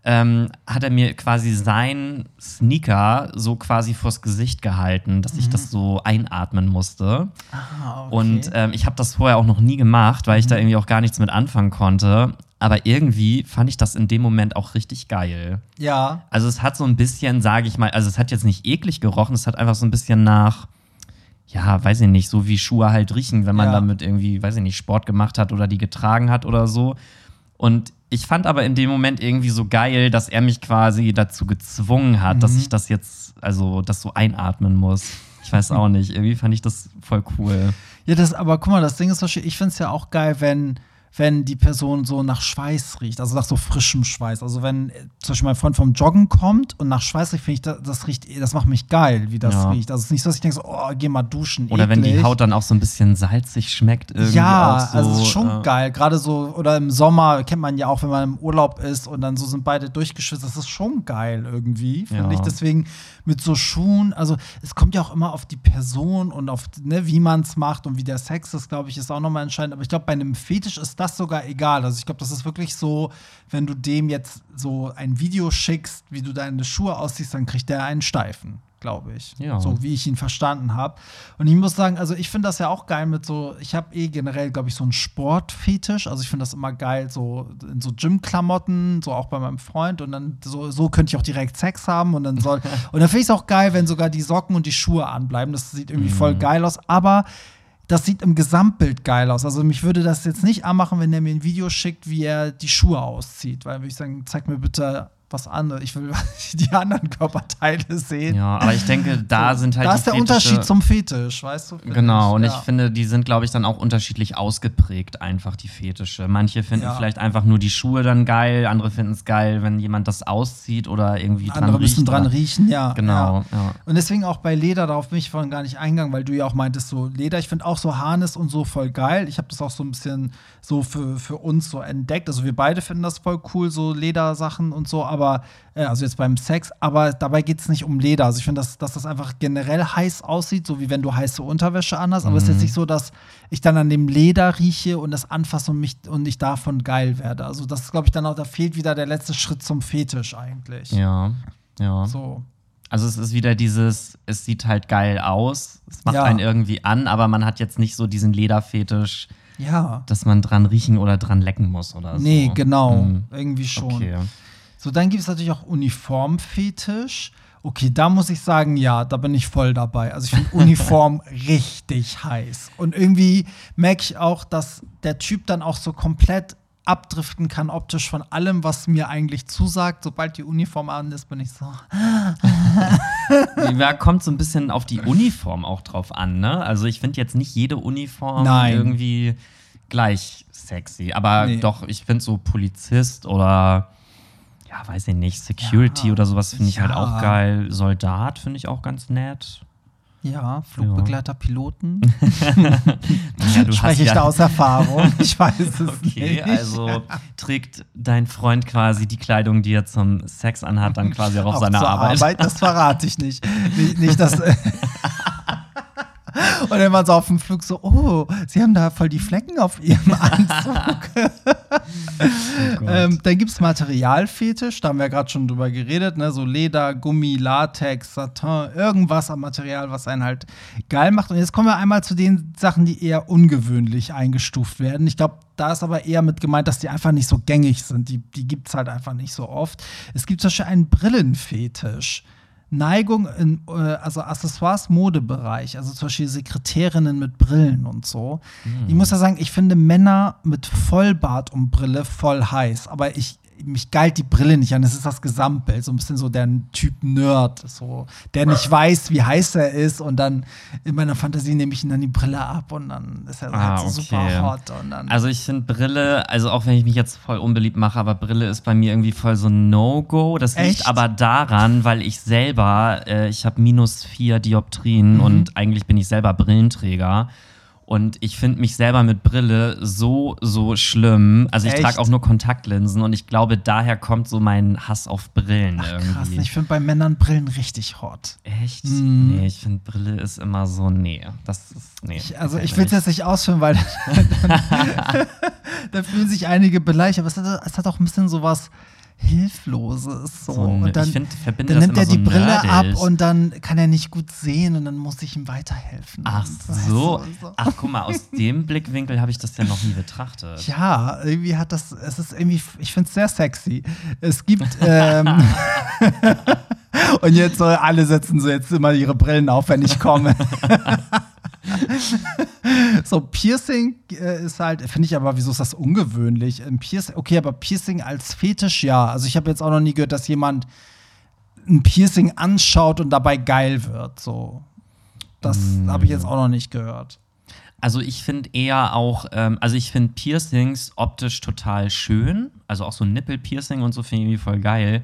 ähm, hat er mir quasi sein Sneaker so quasi vors Gesicht gehalten, dass ich das so einatmen musste. Ah, okay. Und ähm, ich habe das vorher auch noch nie gemacht, weil ich da irgendwie auch gar nichts mit anfangen konnte. Aber irgendwie fand ich das in dem Moment auch richtig geil. ja, Also es hat so ein bisschen, sage ich mal, also es hat jetzt nicht eklig gerochen, es hat einfach so ein bisschen nach, ja, weiß ich nicht, so wie Schuhe halt riechen, wenn man Ja. damit irgendwie, weiß ich nicht, Sport gemacht hat oder die getragen hat oder so. Und ich fand aber in dem Moment irgendwie so geil, dass er mich quasi dazu gezwungen hat, dass ich das jetzt, also das so einatmen muss. Ich weiß auch [laughs] nicht, irgendwie fand ich das voll cool. Ja, das, aber guck mal, das Ding ist, ich finde es ja auch geil, wenn, wenn die Person so nach Schweiß riecht, also nach so frischem Schweiß. Also wenn äh, zum Beispiel mein Freund vom Joggen kommt und nach Schweiß riecht, finde ich, das, das riecht, das macht mich geil, wie das Ja. riecht. Also es ist nicht so, dass ich denke so, oh, geh mal duschen. Oder wenn die eklig. Haut dann auch so ein bisschen salzig schmeckt irgendwie Ja, auch so, also es ist schon äh, geil. Gerade so, oder im Sommer kennt man ja auch, wenn man im Urlaub ist und dann so sind beide durchgeschwitzt. Das ist schon geil irgendwie, finde Ja. ich. Deswegen mit so Schuhen, also es kommt ja auch immer auf die Person und auf, ne, wie man es macht und wie der Sex ist, glaube ich, ist auch nochmal entscheidend. Aber ich glaube, bei einem Fetisch ist das sogar egal. Also ich glaube, das ist wirklich so, wenn du dem jetzt so ein Video schickst, wie du deine Schuhe aussiehst, dann kriegt der einen Steifen. Glaube ich. Ja. So wie ich ihn verstanden habe. Und ich muss sagen, also ich finde das ja auch geil mit so, ich habe eh generell, glaube ich, so einen Sportfetisch. Also ich finde das immer geil, so in so Gym-Klamotten, so auch bei meinem Freund. Und dann so, so könnte ich auch direkt Sex haben. Und dann soll. [laughs] und dann finde ich es auch geil, wenn sogar die Socken und die Schuhe anbleiben. Das sieht irgendwie voll geil aus. Aber das sieht im Gesamtbild geil aus. Also mich würde das jetzt nicht anmachen, wenn er mir ein Video schickt, wie er die Schuhe auszieht. Weil würde ich sagen, zeig mir bitte was anderes. Ich will [laughs] die anderen Körperteile sehen. Ja, aber ich denke, da sind halt Da ist der Fetische- Unterschied zum Fetisch, weißt du? Genau, und ich Ja. finde, die sind, glaube ich, dann auch unterschiedlich ausgeprägt, einfach die Fetische. Manche finden Ja. vielleicht einfach nur die Schuhe dann geil, andere finden es geil, wenn jemand das auszieht oder irgendwie dran Andere müssen riecht. dran riechen, ja. Genau, ja. Und deswegen auch bei Leder, darauf bin ich vorhin gar nicht eingegangen, weil du ja auch meintest, so Leder, ich finde auch so Harness und so voll geil. Ich habe das auch so ein bisschen so für, für uns so entdeckt. Also wir beide finden das voll cool, so Ledersachen und so, aber, äh, also jetzt beim Sex, aber dabei geht es nicht um Leder. Also ich finde, dass, dass das einfach generell heiß aussieht, so wie wenn du heiße Unterwäsche anhast. Aber es ist Mhm. jetzt nicht so, dass ich dann an dem Leder rieche und das anfasse und mich und ich davon geil werde. Also das ist, glaube ich, dann auch, da fehlt wieder der letzte Schritt zum Fetisch eigentlich. Ja, ja. So. Also es ist wieder dieses, es sieht halt geil aus, es macht Ja. einen irgendwie an, aber man hat jetzt nicht so diesen Lederfetisch, Ja. dass man dran riechen oder dran lecken muss oder so. Nee, genau. Hm. Irgendwie schon. Okay. So, dann gibt es natürlich auch Uniformfetisch. Okay, da muss ich sagen, ja, da bin ich voll dabei. Also ich finde [laughs] Uniform richtig heiß. Und irgendwie merke ich auch, dass der Typ dann auch so komplett abdriften kann optisch von allem, was mir eigentlich zusagt. Sobald die Uniform an ist, bin ich so. [laughs] Ja, kommt so ein bisschen auf die Uniform auch drauf an, ne? Also ich finde jetzt nicht jede Uniform Nein. irgendwie gleich sexy. Aber Nee. doch, ich finde so Polizist oder ja, weiß ich nicht, Security Ja. oder sowas finde ich halt Ja. auch geil. Soldat finde ich auch ganz nett. Ja, Flugbegleiter, Piloten. [laughs] Ja, du Spreche ich ja, da aus Erfahrung? [laughs] Ich weiß es Okay, nicht. also trägt dein Freund quasi die Kleidung, die er zum Sex anhat, dann quasi auch auf seiner zur Arbeit. Das verrate ich nicht. Nicht, nicht dass. [laughs] Und dann war so auf dem Flug so, oh, sie haben da voll die Flecken auf ihrem [laughs] Anzug. Oh ähm, dann gibt es Materialfetisch, da haben wir gerade schon drüber geredet, ne? so Leder, Gummi, Latex, Satin, irgendwas am Material, was einen halt geil macht. Und jetzt kommen wir einmal zu den Sachen, die eher ungewöhnlich eingestuft werden. Ich glaube, da ist aber eher mit gemeint, dass die einfach nicht so gängig sind. Die, die gibt es halt einfach nicht so oft. Es gibt zum Beispiel einen Brillenfetisch. Neigung in, äh, also Accessoires, Modebereich, also zum Beispiel Sekretärinnen mit Brillen und so. Ich muss ja sagen, ich finde Männer mit Vollbart und Brille voll heiß, aber ich mich galt die Brille nicht an. Es ist das Gesamtbild, so ein bisschen so der Typ Nerd, so der nicht weiß, wie heiß er ist und dann in meiner Fantasie nehme ich ihm dann die Brille ab und dann ist er Ah, halt so okay. super hot und dann Also ich finde Brille, also auch wenn ich mich jetzt voll unbeliebt mache, aber Brille ist bei mir irgendwie voll so ein No-Go. Das liegt Echt? aber daran, weil ich selber, äh, ich habe minus vier Dioptrien Mhm. und eigentlich bin ich selber Brillenträger. Und ich finde mich selber mit Brille so, so schlimm. Also ich Echt? trage auch nur Kontaktlinsen und ich glaube, daher kommt so mein Hass auf Brillen Ach, irgendwie. krass, ich finde bei Männern Brillen richtig hot. Echt? Mhm. Nee, ich finde Brille ist immer so, nee. Das ist, nee. Ich, also ich will es nicht. jetzt nicht ausführen, weil [laughs] [laughs] da fühlen sich einige beleidigt, aber es hat, es hat auch ein bisschen so was Hilfloses. So. So und dann, find, dann nimmt er die so Brille ab nerdig. und dann kann er nicht gut sehen und dann muss ich ihm weiterhelfen. Ach so. so. Ach, guck mal, aus dem Blickwinkel habe ich das ja noch nie betrachtet. Ja, irgendwie hat das, es ist irgendwie, ich finde es sehr sexy. Es gibt, ähm, [laughs] [laughs] und jetzt soll alle setzen so jetzt immer ihre Brillen auf, wenn ich komme. [laughs] [laughs] so, Piercing äh, ist halt, finde ich aber, wieso ist das ungewöhnlich? Ein Piercing, okay, aber Piercing als Fetisch, ja. Also ich habe jetzt auch noch nie gehört, dass jemand ein Piercing anschaut und dabei geil wird. So. Das Mm. habe ich jetzt auch noch nicht gehört. Also ich finde eher auch, ähm, also ich finde Piercings optisch total schön. Also auch so Nippel-Piercing und so finde ich irgendwie voll geil.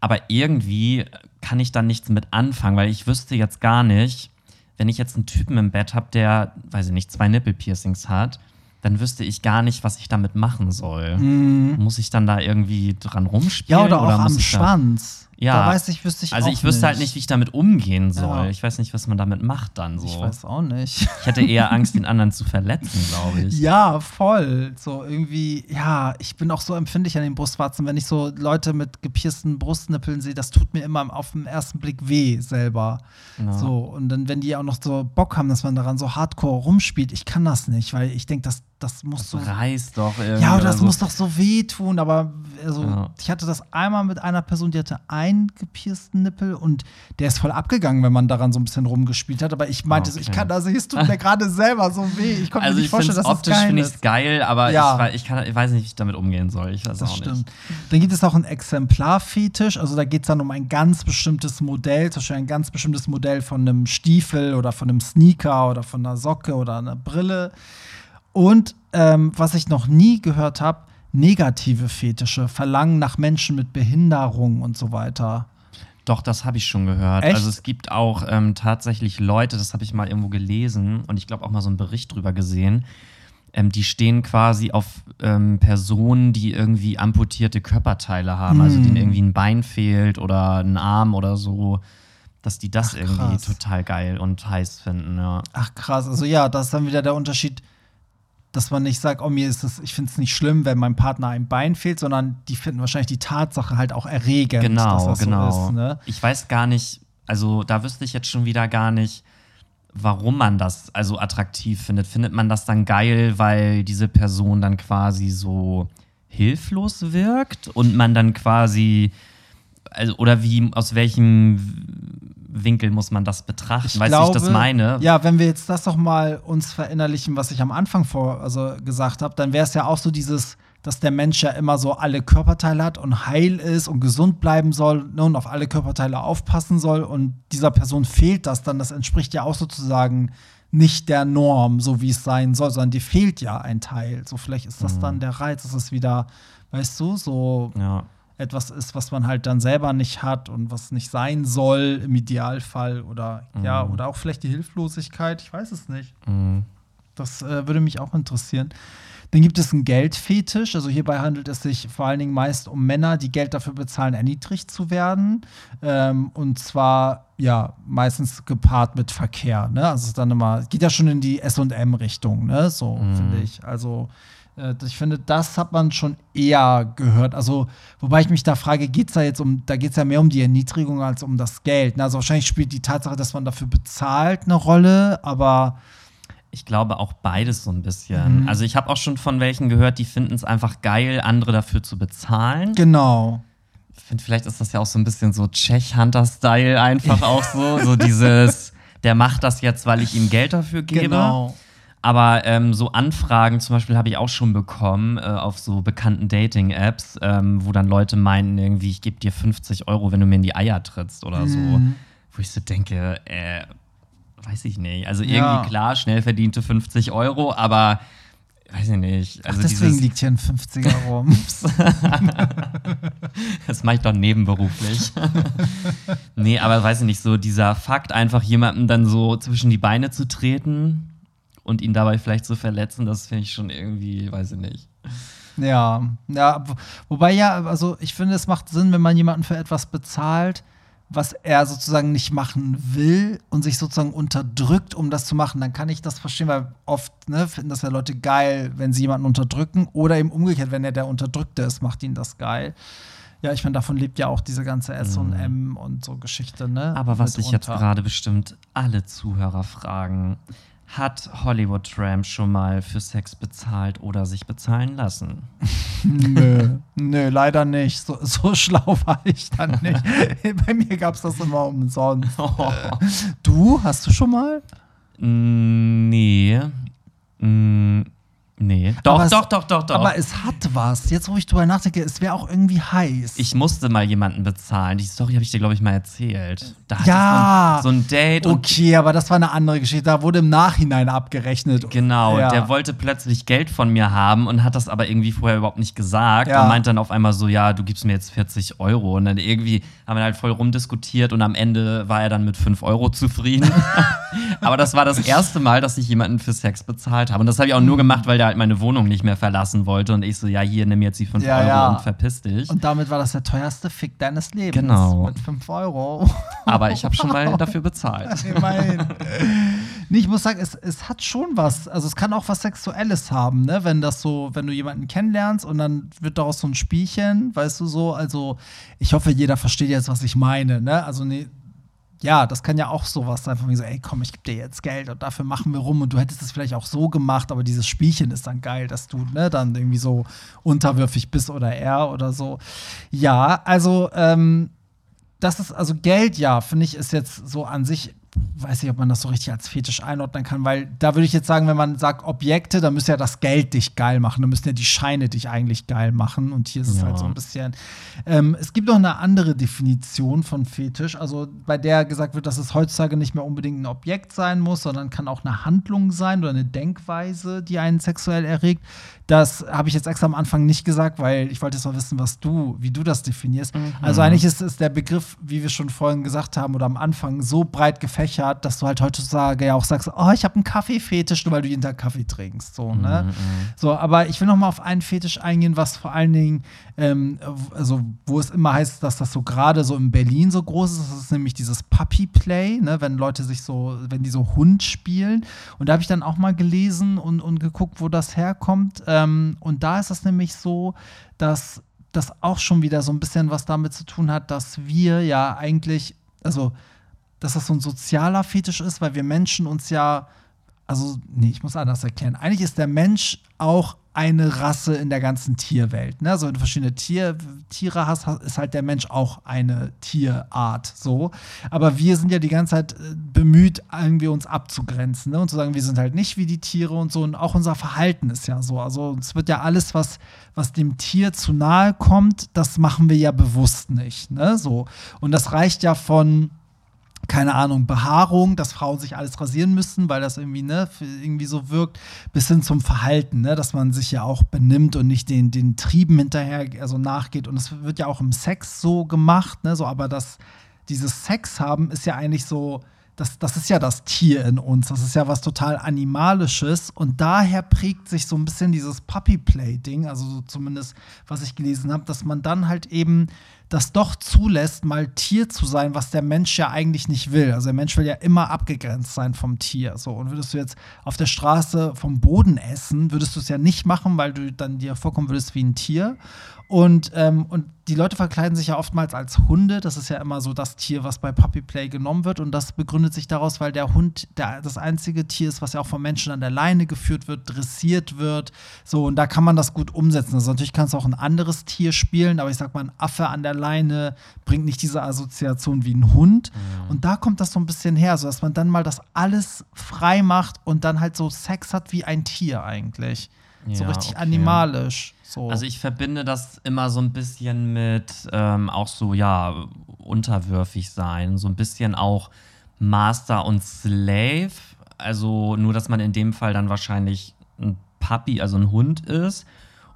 Aber irgendwie kann ich da nichts mit anfangen, weil ich wüsste jetzt gar nicht, wenn ich jetzt einen Typen im Bett habe, der, weiß ich nicht, zwei Nippel-Piercings hat, dann wüsste ich gar nicht, was ich damit machen soll. Muss ich dann da irgendwie dran rumspielen? Ja, oder auch am Schwanz. Ja. Da weiß ich, wüsste ich Also ich wüsste halt nicht, wie ich damit umgehen soll. Ja. Ich weiß nicht, was man damit macht dann so. Ich weiß auch nicht. Ich hätte eher Angst, den anderen zu verletzen, glaube ich. Ja, voll. So irgendwie, ja, ich bin auch so empfindlich an den Brustwarzen, wenn ich so Leute mit gepiersten Brustnippeln sehe, das tut mir immer auf den ersten Blick weh selber. Ja. So, und dann, wenn die auch noch so Bock haben, dass man daran so hardcore rumspielt, ich kann das nicht, weil ich denke, das, das muss so. Reißt doch irgendwie. Ja, das so. muss doch so wehtun, aber also, Ja. ich hatte das einmal mit einer Person, die hatte einen gepiersten Nippel und der ist voll abgegangen, wenn man daran so ein bisschen rumgespielt hat. Aber ich meinte, so, ich Okay. kann das, es tut mir gerade selber so weh. Ich konnte Also mir ich nicht vorstellen, es dass das optisch geil finde ich ist. geil, aber Ja. ich, ich, kann, ich weiß nicht, wie ich damit umgehen soll. Ich weiß Das auch stimmt. nicht. Dann gibt es auch einen Exemplarfetisch. Also da geht es dann um ein ganz bestimmtes Modell, zum Beispiel ein ganz bestimmtes Modell von einem Stiefel oder von einem Sneaker oder von einer Socke oder einer Brille. Und ähm, was ich noch nie gehört habe, negative Fetische, Verlangen nach Menschen mit Behinderung und so weiter. Doch, das habe ich schon gehört. Echt? Also es gibt auch ähm, tatsächlich Leute, das habe ich mal irgendwo gelesen und ich glaube auch mal so einen Bericht drüber gesehen. Ähm, die stehen quasi auf ähm, Personen, die irgendwie amputierte Körperteile haben, also Hm. denen irgendwie ein Bein fehlt oder ein Arm oder so, dass die das Ach, irgendwie total geil und heiß finden. Ja. Ach krass, also ja, das ist dann wieder der Unterschied, dass man nicht sagt, oh mir ist es, ich finde es nicht schlimm, wenn meinem Partner ein Bein fehlt, sondern die finden wahrscheinlich die Tatsache halt auch erregend, Genau, dass das genau. so ist. Ne? Ich weiß gar nicht, also da wüsste ich jetzt schon wieder gar nicht, warum man das also attraktiv findet. Findet man das dann geil, weil diese Person dann quasi so hilflos wirkt und man dann quasi, also oder wie, aus welchem Winkel muss man das betrachten? wie ich das meine? Ja, wenn wir jetzt das doch mal uns verinnerlichen, was ich am Anfang vor, also gesagt habe, dann wäre es ja auch so dieses, dass der Mensch ja immer so alle Körperteile hat und heil ist und gesund bleiben soll ne, und auf alle Körperteile aufpassen soll und dieser Person fehlt das dann. Das entspricht ja auch sozusagen nicht der Norm, so wie es sein soll, sondern die fehlt ja ein Teil. So vielleicht ist das dann der Reiz, dass es wieder, weißt du, so Ja. Etwas ist, was man halt dann selber nicht hat und was nicht sein soll im Idealfall oder ja, oder auch vielleicht die Hilflosigkeit, ich weiß es nicht. Mhm. Das äh, würde mich auch interessieren. Dann gibt es einen Geldfetisch. Also hierbei handelt es sich vor allen Dingen meist um Männer, die Geld dafür bezahlen, erniedrigt zu werden. Ähm, und zwar ja meistens gepaart mit Verkehr. Ne? Also es ist dann immer, geht ja schon in die SM-Richtung, ne? So finde ich. Also ich finde, das hat man schon eher gehört. Also, wobei ich mich da frage, geht es da jetzt um, da geht es ja mehr um die Erniedrigung als um das Geld. Also wahrscheinlich spielt die Tatsache, dass man dafür bezahlt, eine Rolle, aber Ich glaube auch beides so ein bisschen. Also ich habe auch schon von welchen gehört, die finden es einfach geil, andere dafür zu bezahlen. genau. Ich finde, vielleicht ist das ja auch so ein bisschen so Czech-Hunter-Style einfach auch so. So dieses, der macht das jetzt, weil ich ihm Geld dafür gebe. Genau. Aber ähm, so Anfragen zum Beispiel habe ich auch schon bekommen äh, auf so bekannten Dating-Apps, ähm, wo dann Leute meinten, irgendwie, ich gebe dir 50 Euro, wenn du mir in die Eier trittst oder so. Mhm. Wo ich so denke, äh, weiß ich nicht. Also irgendwie Ja. klar, schnell verdiente 50 Euro, aber weiß ich nicht. Also Ach, deswegen liegt hier ein 50er rum. [laughs] das mache ich doch nebenberuflich. [laughs] nee, aber weiß ich nicht, so dieser Fakt, einfach jemandem dann so zwischen die Beine zu treten und ihn dabei vielleicht zu verletzen, das finde ich schon irgendwie, weiß ich nicht. ja, ja, wo- wobei ja, also ich finde, es macht Sinn, wenn man jemanden für etwas bezahlt, was er sozusagen nicht machen will und sich sozusagen unterdrückt, um das zu machen, dann kann ich das verstehen, weil oft ne, finden das ja Leute geil, wenn sie jemanden unterdrücken oder eben umgekehrt, wenn er der Unterdrückte ist, macht ihn das geil. Ja, ich meine, davon lebt ja auch diese ganze S&M und so Geschichte, ne? Aber was sich jetzt gerade bestimmt alle Zuhörer fragen, hat Hollywood Tramp schon mal für Sex bezahlt oder sich bezahlen lassen? [laughs] Nö, nö, leider nicht. So, so [laughs] schlau war ich dann nicht. [laughs] Bei mir gab es das immer umsonst. Du, hast du schon mal? Mm, Nee. Nee. Doch, Aber es- doch, doch, doch, doch. Aber es hat was. Jetzt, wo ich drüber nachdenke, es wäre auch irgendwie heiß. ich musste mal jemanden bezahlen. Die Story habe ich dir, glaube ich, mal erzählt. Da Ja. so ein, so ein Date und okay, aber das war eine andere Geschichte. Da wurde im Nachhinein abgerechnet. Genau, Ja. der wollte plötzlich Geld von mir haben und hat das aber irgendwie vorher überhaupt nicht gesagt Ja. und meint dann auf einmal so, ja, du gibst mir jetzt 40 Euro. Und dann irgendwie haben wir halt voll rumdiskutiert und am Ende war er dann mit 5 Euro zufrieden. [laughs] aber das war das erste Mal, dass ich jemanden für Sex bezahlt habe. Und das habe ich auch nur gemacht, weil der halt meine Wohnung nicht mehr verlassen wollte. Und ich so, ja, hier, nimm jetzt die 5 Ja, Euro ja. und verpiss dich. Und damit war das der teuerste Fick deines Lebens. Genau. Mit 5 Euro. aber ich habe schon mal dafür bezahlt. [laughs] Immerhin. nee, ich muss sagen, es, es hat schon was. Also es kann auch was Sexuelles haben, ne? Wenn das so, wenn du jemanden kennenlernst und dann wird daraus so ein Spielchen, weißt du so. Also ich hoffe, jeder versteht jetzt, was ich meine, ne? Also nee, ja, das kann ja auch sowas sein, von mir so, ey, komm, ich gebe dir jetzt Geld und dafür machen wir rum und du hättest es vielleicht auch so gemacht, aber dieses Spielchen ist dann geil, dass du ne, dann irgendwie so unterwürfig bist oder er oder so. Ja, also ähm, das ist, also Geld, ja, finde ich, ist jetzt so an sich, weiß nicht, ob man das so richtig als Fetisch einordnen kann, weil da würde ich jetzt sagen, wenn man sagt Objekte, dann müsste ja das Geld dich geil machen, dann müssen ja die Scheine dich eigentlich geil machen und hier ist es Ja. halt so ein bisschen. Ähm, es gibt noch eine andere Definition von Fetisch, also bei der gesagt wird, dass es heutzutage nicht mehr unbedingt ein Objekt sein muss, sondern kann auch eine Handlung sein oder eine Denkweise, die einen sexuell erregt. Das habe ich jetzt extra am Anfang nicht gesagt, weil ich wollte jetzt mal wissen, was du, wie du das definierst. Also eigentlich ist, ist der Begriff, wie wir schon vorhin gesagt haben oder am Anfang, so breit gefächert, dass du halt heutzutage ja auch sagst, oh, ich habe einen Kaffeefetisch, nur weil du jeden Tag Kaffee trinkst. So, ne? so, aber ich will noch mal auf einen Fetisch eingehen, was vor allen Dingen, ähm, also wo es immer heißt, dass das so gerade so in Berlin so groß ist, das ist nämlich dieses Puppy Play, ne? wenn Leute sich so, wenn die so Hund spielen. Und da habe ich dann auch mal gelesen und, und geguckt, wo das herkommt. Ähm, und da ist es nämlich so, dass das auch schon wieder so ein bisschen was damit zu tun hat, dass wir ja eigentlich, also dass das so ein sozialer Fetisch ist, weil wir Menschen uns ja, also, nee, ich muss anders erklären. Eigentlich ist der Mensch auch eine Rasse in der ganzen Tierwelt. Ne? Also, wenn du verschiedene Tier, Tiere hast, ha- ist halt der Mensch auch eine Tierart. So. Aber wir sind ja die ganze Zeit äh, bemüht, irgendwie uns abzugrenzen ne? und zu sagen, wir sind halt nicht wie die Tiere und so. Und auch unser Verhalten ist ja so. Also, es wird ja alles, was, was dem Tier zu nahe kommt, das machen wir ja bewusst nicht. Ne? So. Und das reicht ja von keine Ahnung, Behaarung, dass Frauen sich alles rasieren müssen, weil das irgendwie, ne, irgendwie so wirkt, bis hin zum Verhalten, ne, dass man sich ja auch benimmt und nicht den, den Trieben hinterher, also nachgeht. Und es wird ja auch im Sex so gemacht, ne, so, aber das, dieses Sex haben ist ja eigentlich so, das, das ist ja das Tier in uns, das ist ja was total Animalisches und daher prägt sich so ein bisschen dieses Puppy-Play-Ding, also so zumindest, was ich gelesen habe, dass man dann halt eben das doch zulässt, mal Tier zu sein, was der Mensch ja eigentlich nicht will. Also der Mensch will ja immer abgegrenzt sein vom Tier. So, und würdest du jetzt auf der Straße vom Boden essen, würdest du es ja nicht machen, weil du dann dir vorkommen würdest wie ein Tier. Und, ähm, und die Leute verkleiden sich ja oftmals als Hunde. Das ist ja immer so das Tier, was bei Puppy Play genommen wird. Und das begründet sich daraus, weil der Hund der, das einzige Tier ist, was ja auch von Menschen an der Leine geführt wird, dressiert wird. So, und da kann man das gut umsetzen. Also natürlich kannst du auch ein anderes Tier spielen, aber ich sag mal, ein Affe an der Leine bringt nicht diese Assoziation wie ein Hund. Und da kommt das so ein bisschen her, so dass man dann mal das alles frei macht und dann halt so Sex hat wie ein Tier eigentlich. So Ja, richtig okay. animalisch. So. Also ich verbinde das immer so ein bisschen mit ähm, auch so, ja, unterwürfig sein, so ein bisschen auch Master und Slave. Also nur, dass man in dem Fall dann wahrscheinlich ein Puppy, also ein Hund ist.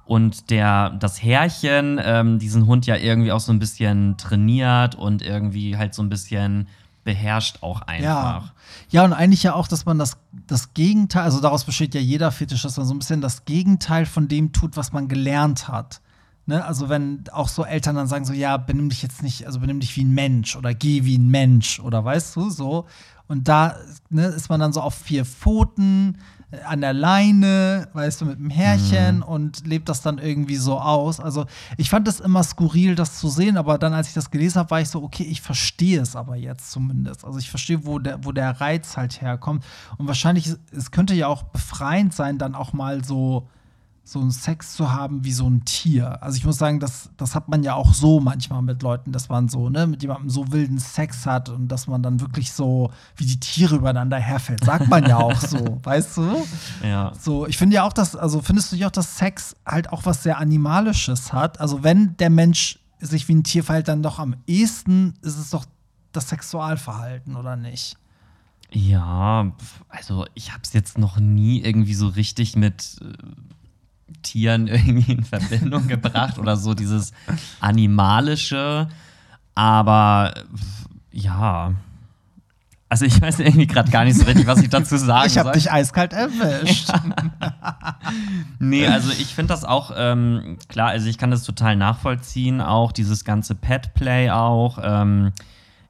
Und der, das Herrchen, ähm, diesen Hund ja irgendwie auch so ein bisschen trainiert und irgendwie halt so ein bisschen beherrscht auch einfach. Ja. ja, und eigentlich ja auch, dass man das, das Gegenteil, also daraus besteht ja jeder Fetisch, dass man so ein bisschen das Gegenteil von dem tut, was man gelernt hat. Ne? Also wenn auch so Eltern dann sagen so, ja, benimm dich jetzt nicht, also benimm dich wie ein Mensch oder geh wie ein Mensch oder weißt du, so. Und da ne, ist man dann so auf vier Pfoten, an der Leine, weißt du, mit dem Härchen und lebt das dann irgendwie so aus. Also ich fand es immer skurril, das zu sehen, aber dann, als ich das gelesen habe, war ich so, okay, ich verstehe es aber jetzt zumindest. Also ich verstehe, wo der, wo der Reiz halt herkommt. Und wahrscheinlich, es könnte ja auch befreiend sein, dann auch mal so so einen Sex zu haben wie so ein Tier. Also ich muss sagen, das, das hat man ja auch so manchmal mit Leuten, dass man so, ne, mit jemandem so wilden Sex hat und dass man dann wirklich so wie die Tiere übereinander herfällt. Sagt man ja auch so, [laughs] weißt du? Ja. So, ich finde ja auch, dass, also findest du nicht auch, dass Sex halt auch was sehr Animalisches hat? Also wenn der Mensch sich wie ein Tier verhält, dann doch am ehesten ist es doch das Sexualverhalten, oder nicht? Ja, also ich habe es jetzt noch nie irgendwie so richtig mit äh, Tieren [laughs] irgendwie in Verbindung [laughs] gebracht oder so dieses animalische, aber ja. Also ich weiß irgendwie gerade gar nicht so richtig, was ich dazu [laughs] sagen Ich habe soll. dich eiskalt erwischt. Nee, also ich finde das auch, ähm, klar, also ich kann das total nachvollziehen, auch dieses ganze Pet-Play auch. Ähm,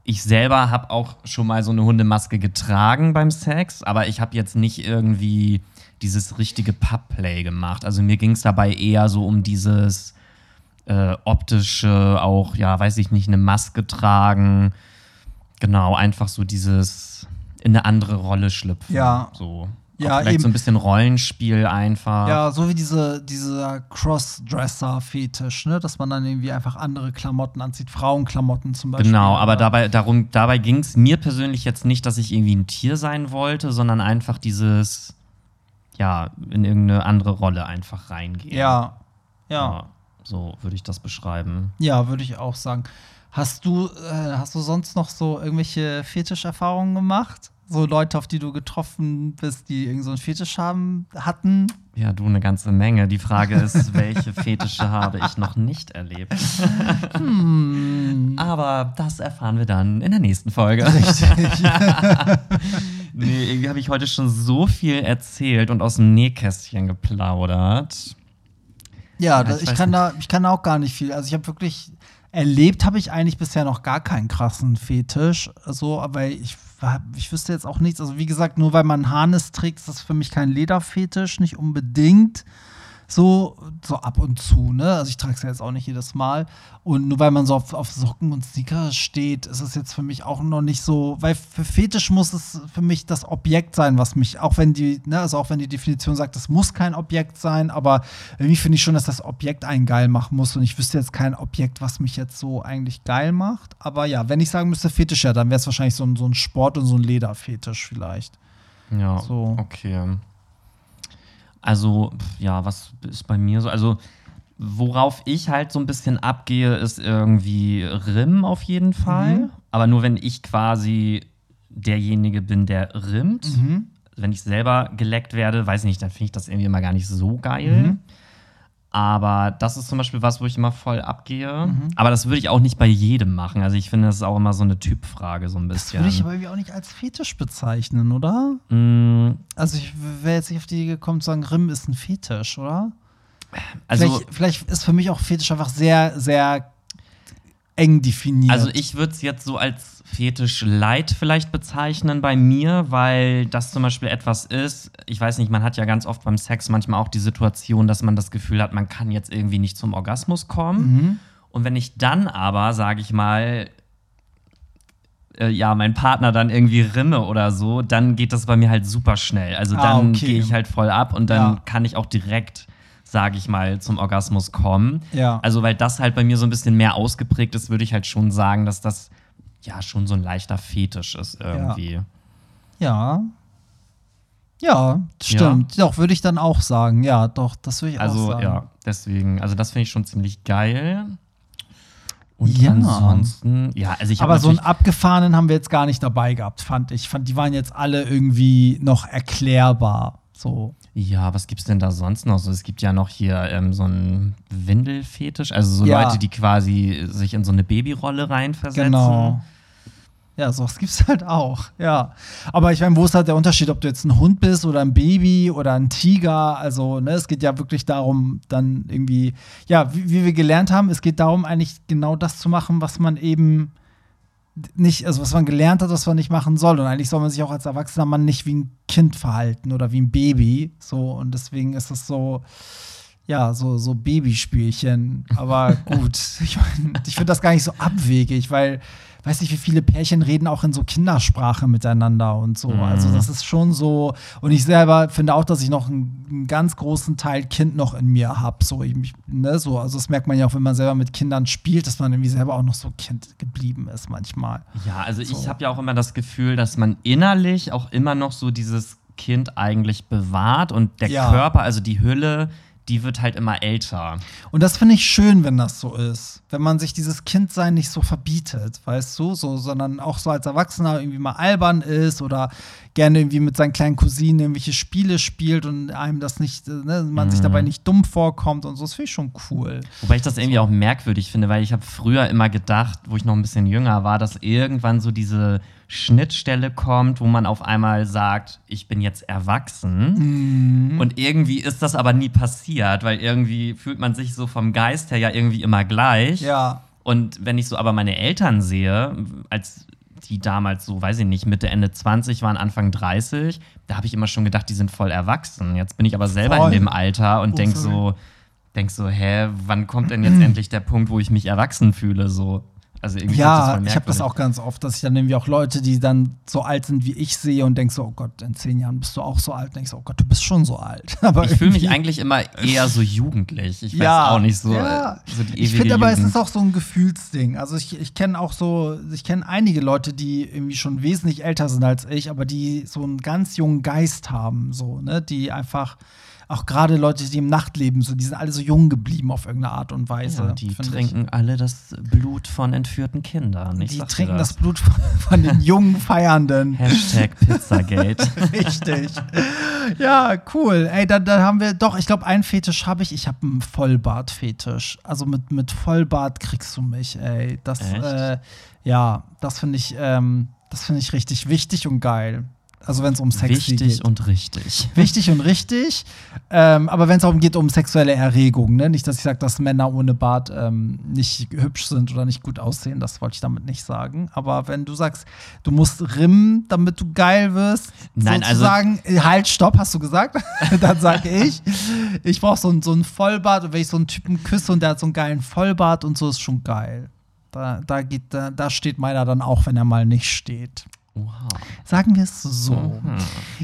ich selber habe auch schon mal so eine Hundemaske getragen beim Sex, aber ich habe jetzt nicht irgendwie dieses richtige Pub-Play gemacht. Also mir ging es dabei eher so um dieses äh, optische, auch, ja, weiß ich nicht, eine Maske tragen. Genau, einfach so dieses in eine andere Rolle schlüpfen. Ja. So. Ja, auch vielleicht eben. so ein bisschen Rollenspiel einfach. Ja, so wie diese, dieser Crossdresser-Fetisch, ne? Dass man dann irgendwie einfach andere Klamotten anzieht, Frauenklamotten zum Beispiel. Genau, aber Oder- dabei, darum, dabei ging es mir persönlich jetzt nicht, dass ich irgendwie ein Tier sein wollte, sondern einfach dieses, ja, in irgendeine andere Rolle einfach reingehen. Ja. Ja. Ja, so würde ich das beschreiben. Ja, würde ich auch sagen. Hast du, äh, hast du sonst noch so irgendwelche Fetischerfahrungen gemacht? So Leute, auf die du getroffen bist, die irgend so einen Fetisch haben, hatten? Ja, du eine ganze Menge. Die Frage ist, [laughs] welche Fetische habe ich noch nicht erlebt? Hm. Aber das erfahren wir dann in der nächsten Folge. Richtig. [laughs] Nee, irgendwie habe ich heute schon so viel erzählt und aus dem Nähkästchen geplaudert. Ja, Ja, ich ich, kann nicht. da, ich kann auch gar nicht viel. Also ich habe wirklich erlebt, habe ich eigentlich bisher noch gar keinen krassen Fetisch. So, aber ich, ich wüsste jetzt auch nichts. Also wie gesagt, nur weil man einen Harnis trägt, ist das für mich kein Lederfetisch, nicht unbedingt. So, so ab und zu, ne? Also ich trage es ja jetzt auch nicht jedes Mal. Und nur weil man so auf, auf Socken und Sneaker steht, ist es jetzt für mich auch noch nicht so, weil für Fetisch muss es für mich das Objekt sein, was mich, auch wenn die, ne, also auch wenn die Definition sagt, es muss kein Objekt sein, aber irgendwie finde ich schon, dass das Objekt einen geil machen muss. Und ich wüsste jetzt kein Objekt, was mich jetzt so eigentlich geil macht. Aber ja, wenn ich sagen müsste Fetisch, ja, dann wäre es wahrscheinlich so ein, so ein Sport- und so ein Lederfetisch vielleicht. Ja, So. okay. Also, ja, was ist bei mir so? Also, worauf ich halt so ein bisschen abgehe, ist irgendwie Rimm auf jeden Fall. Mhm. Aber nur wenn ich quasi derjenige bin, der rimmt. Mhm. Wenn ich selber geleckt werde, weiß ich nicht, dann finde ich das irgendwie immer gar nicht so geil. Mhm. Aber das ist zum Beispiel was, wo ich immer voll abgehe. Mhm. Aber das würde ich auch nicht bei jedem machen. Also ich finde, das ist auch immer so eine Typfrage, so ein Das bisschen. würde ich aber irgendwie auch nicht als Fetisch bezeichnen, oder? Mm, Also ich wäre jetzt nicht auf die Idee gekommen zu sagen, Rimm ist ein Fetisch, oder? also, vielleicht, vielleicht ist für mich auch Fetisch einfach sehr, sehr eng definiert. Also ich würde es jetzt so als Fetisch Light vielleicht bezeichnen bei mir, weil das zum Beispiel etwas ist, ich weiß nicht, man hat ja ganz oft beim Sex manchmal auch die Situation, dass man das Gefühl hat, man kann jetzt irgendwie nicht zum Orgasmus kommen. Mhm. Und wenn ich dann aber, sage ich mal, äh, ja, mein Partner dann irgendwie rimme oder so, dann geht das bei mir halt super schnell. Also Ah, dann okay. gehe ich halt voll ab und dann Ja. kann ich auch direkt, sage ich mal, zum Orgasmus kommen. Ja. Also, weil das halt bei mir so ein bisschen mehr ausgeprägt ist, würde ich halt schon sagen, dass das ja schon so ein leichter Fetisch ist irgendwie. Ja. Ja, stimmt. Doch, würde ich dann auch sagen. Ja, doch, das würde ich auch Also, sagen. ja, deswegen, also das finde ich schon ziemlich geil. Und Ja. ansonsten, ja, also ich habe Aber so einen abgefahrenen haben wir jetzt gar nicht dabei gehabt, fand ich. Fand, die waren jetzt alle irgendwie noch erklärbar. So. Ja, was gibt's denn da sonst noch so? Es gibt ja noch hier ähm, so einen Windelfetisch, also so Ja. Leute, die quasi sich in so eine Babyrolle reinversetzen. Genau. Ja, sowas gibt's halt auch. Ja. Aber ich meine, wo ist halt der Unterschied, ob du jetzt ein Hund bist oder ein Baby oder ein Tiger? Also, ne, es geht ja wirklich darum, dann irgendwie, ja, wie, wie wir gelernt haben, es geht darum, eigentlich genau das zu machen, was man eben nicht, also was man gelernt hat, was man nicht machen soll. Und eigentlich soll man sich auch als erwachsener Mann nicht wie ein Kind verhalten oder wie ein Baby. So, und deswegen ist es so, ja, so, so Babyspielchen. Aber [laughs] gut, ich, mein, ich finde das gar nicht so abwegig, weil, weiß nicht, wie viele Pärchen reden auch in so Kindersprache miteinander und so. Mhm. Also das ist schon so. Und ich selber finde auch, dass ich noch einen, einen ganz großen Teil Kind noch in mir habe. So, ich, ne, so, also das merkt man ja auch, wenn man selber mit Kindern spielt, dass man irgendwie selber auch noch so Kind geblieben ist manchmal. Ja, also ich So. habe ja auch immer das Gefühl, dass man innerlich auch immer noch so dieses Kind eigentlich bewahrt und der Ja. Körper, also die Hülle, die wird halt immer älter. Und das finde ich schön, wenn das so ist. Wenn man sich dieses Kindsein nicht so verbietet, weißt du, so, sondern auch so als Erwachsener irgendwie mal albern ist oder gerne irgendwie mit seinen kleinen Cousinen irgendwelche Spiele spielt und einem das nicht, äh, ne, man sich Mhm. dabei nicht dumm vorkommt und so. Das finde ich schon cool. Wobei ich das irgendwie auch merkwürdig finde, weil ich habe früher immer gedacht, wo ich noch ein bisschen jünger war, dass irgendwann so diese Schnittstelle kommt, wo man auf einmal sagt, ich bin jetzt erwachsen. Und irgendwie ist das aber nie passiert, weil irgendwie fühlt man sich so vom Geist her ja irgendwie immer gleich. Ja. Und wenn ich so aber meine Eltern sehe, als die damals so, weiß ich nicht, Mitte, Ende 20 waren, Anfang 30, da habe ich immer schon gedacht, die sind voll erwachsen. Jetzt bin ich aber selber Voll. in dem Alter und Oh, denk sorry. so, denk so, hä, wann kommt denn jetzt [clears throat] endlich der Punkt, wo ich mich erwachsen fühle? So. Also irgendwie Ja, ich habe das auch ganz oft, dass ich dann irgendwie auch Leute, die dann so alt sind wie ich sehe und denke so, oh Gott, in zehn Jahren bist du auch so alt. Und ich so, oh Gott, du bist schon so alt. [laughs] Aber Ich fühle mich eigentlich immer eher so jugendlich. Ich weiß Ja, auch nicht so, ja. äh, so die ewige Ich finde aber, es ist auch so ein Gefühlsding. Also ich, ich kenne auch so, ich kenne einige Leute, die irgendwie schon wesentlich älter sind als ich, aber die so einen ganz jungen Geist haben, so, ne, die einfach auch gerade Leute, die im Nachtleben sind, die sind alle so jung geblieben auf irgendeine Art und Weise. ja, die trinken alle das Blut von entführten Kindern. Ich. Ich Die trinken das Blut von, von den jungen Feiernden. Hashtag Pizzagate. [laughs] Richtig. Ja, cool. Ey, da, da haben wir doch, ich glaube, einen Fetisch habe ich. Ich habe einen Vollbart-Fetisch. Also mit, mit Vollbart kriegst du mich, ey. Das, äh, ja, das finde ich, ähm, das finde ich richtig wichtig und geil. Also wenn es um Sex Wichtig geht. und richtig. [laughs] Wichtig und richtig. Ähm, aber wenn es darum geht, um sexuelle Erregung, ne? Nicht, dass ich sage, dass Männer ohne Bart ähm, nicht hübsch sind oder nicht gut aussehen, das wollte ich damit nicht sagen. Aber wenn du sagst, du musst rimmen, damit du geil wirst, Nein, also- sozusagen, äh, halt, stopp, hast du gesagt? [laughs] Dann sage ich, ich brauche so, so einen Vollbart und wenn ich so einen Typen küsse und der hat so einen geilen Vollbart und so, ist schon geil. Da, da, geht, da, da steht meiner dann auch, wenn er mal nicht steht. Oha. Sagen wir es so. Mhm.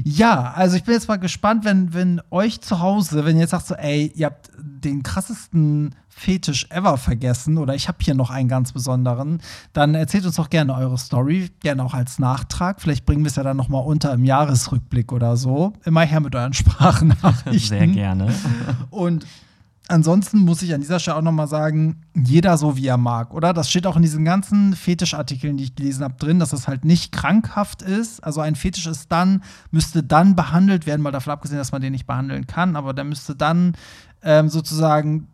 Ja, also ich bin jetzt mal gespannt, wenn, wenn euch zu Hause, wenn ihr jetzt sagt so, ey, ihr habt den krassesten Fetisch ever vergessen oder ich habe hier noch einen ganz besonderen, dann erzählt uns doch gerne eure Story, gerne auch als Nachtrag. Vielleicht bringen wir es ja dann noch mal unter im Jahresrückblick oder so. Immer her mit euren [laughs] Sprachnachrichten. Sehr gerne. Und ansonsten muss ich an dieser Stelle auch noch mal sagen, jeder so wie er mag, oder? Das steht auch in diesen ganzen Fetischartikeln, die ich gelesen habe, drin, dass es halt nicht krankhaft ist. Also ein Fetisch ist dann, müsste dann behandelt werden, mal davon abgesehen, dass man den nicht behandeln kann, aber der müsste dann ähm, sozusagen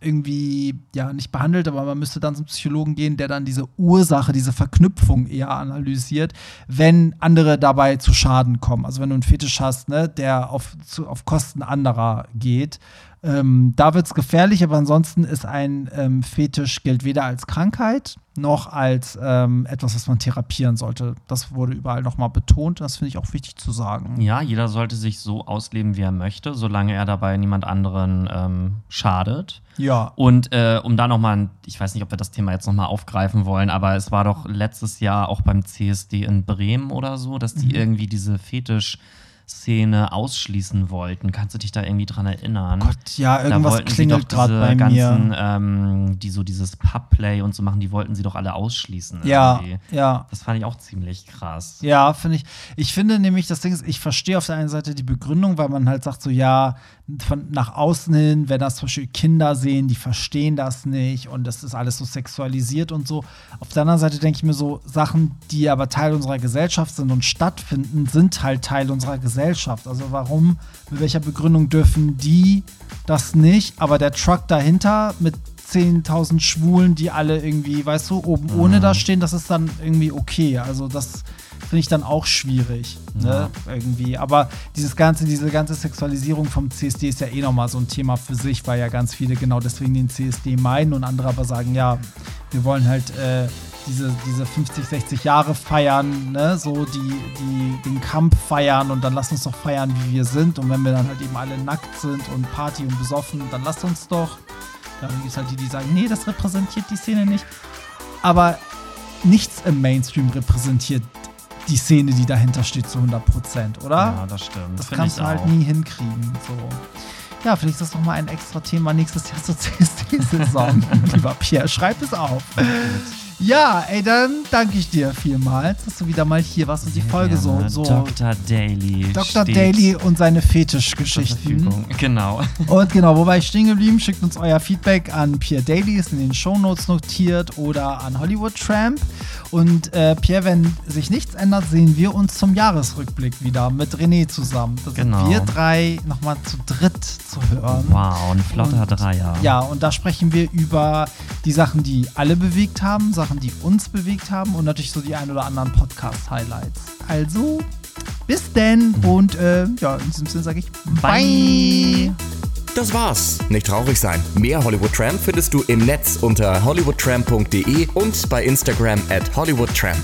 irgendwie, ja, nicht behandelt, aber man müsste dann zum Psychologen gehen, der dann diese Ursache, diese Verknüpfung eher analysiert, wenn andere dabei zu Schaden kommen. Also wenn du einen Fetisch hast, ne, der auf, zu, auf Kosten anderer geht, ähm, da wird es gefährlich, aber ansonsten ist ein ähm, Fetisch gilt weder als Krankheit noch als ähm, etwas, was man therapieren sollte. Das wurde überall nochmal betont. Das finde ich auch wichtig zu sagen. Ja, jeder sollte sich so ausleben, wie er möchte, solange er dabei niemand anderen ähm, schadet. Ja. Und äh, um da nochmal, ich weiß nicht, ob wir das Thema jetzt nochmal aufgreifen wollen, aber es war doch letztes Jahr auch beim CSD in Bremen oder so, dass Mhm. die irgendwie diese Fetisch-Szene ausschließen wollten. Kannst du dich da irgendwie dran erinnern? Gott, ja, irgendwas klingelt doch gerade bei ganzen, mir. ähm, die so dieses Pub-Play und so machen, die wollten sie doch alle ausschließen. Ja, irgendwie. ja. Das fand ich auch ziemlich krass. Ja, finde ich. Ich finde nämlich, das Ding ist, ich verstehe auf der einen Seite die Begründung, weil man halt sagt, so ja, von nach außen hin, wenn das zum Beispiel Kinder sehen, die verstehen das nicht und das ist alles so sexualisiert und so. Auf der anderen Seite denke ich mir so, Sachen, die aber Teil unserer Gesellschaft sind und stattfinden, sind halt Teil unserer Gesellschaft. Also warum, mit welcher Begründung dürfen die das nicht, aber der Truck dahinter mit 10.000 Schwulen, die alle irgendwie, weißt du, oben ohne da stehen, das ist dann irgendwie okay. Also das finde ich dann auch schwierig, ne, irgendwie. Aber dieses ganze, diese ganze Sexualisierung vom CSD ist ja eh nochmal so ein Thema für sich, weil ja ganz viele genau deswegen den CSD meinen und andere aber sagen, ja, wir wollen halt äh, diese, diese 50, 60 Jahre feiern, ne, so die, die den Kampf feiern und dann lass uns doch feiern, wie wir sind. Und wenn wir dann halt eben alle nackt sind und Party und besoffen, dann lasst uns doch. Dann gibt es halt die, die sagen, nee, das repräsentiert die Szene nicht. Aber nichts im Mainstream repräsentiert die Szene, die dahinter steht, zu 100 Prozent, oder? Ja, das stimmt. Das Find kannst ich du halt auch. nie hinkriegen. So. Ja, vielleicht ist das nochmal ein extra Thema nächstes Jahr zur [laughs] CSD-Saison. Lieber Pierre, schreib es auf. Ja, ey, dann danke ich dir vielmals, dass du wieder mal hier warst und die Sehr Folge so, gerne. so Dr. Daily. Dr. Daily und seine Fetischgeschichten. Genau. [laughs] Und genau, wo war ich stehen geblieben? Schickt uns euer Feedback an Pierre Daily, ist in den Shownotes notiert, oder an Hollywood Tramp. Und äh, Pierre, wenn sich nichts ändert, sehen wir uns zum Jahresrückblick wieder mit René zusammen. Das Genau. sind wir drei nochmal zu dritt zu hören. Wow, ein flotter Und- Dreier. Ja, und da sprechen wir über die Sachen, die alle bewegt haben, Sachen, die uns bewegt haben und natürlich so die ein oder anderen Podcast-Highlights. Also, bis denn und äh, ja, in diesem Sinne sage ich Bye. Das war's. Nicht traurig sein. Mehr Hollywood Tramp findest du im Netz unter hollywoodtramp.de und bei Instagram at hollywoodtramp.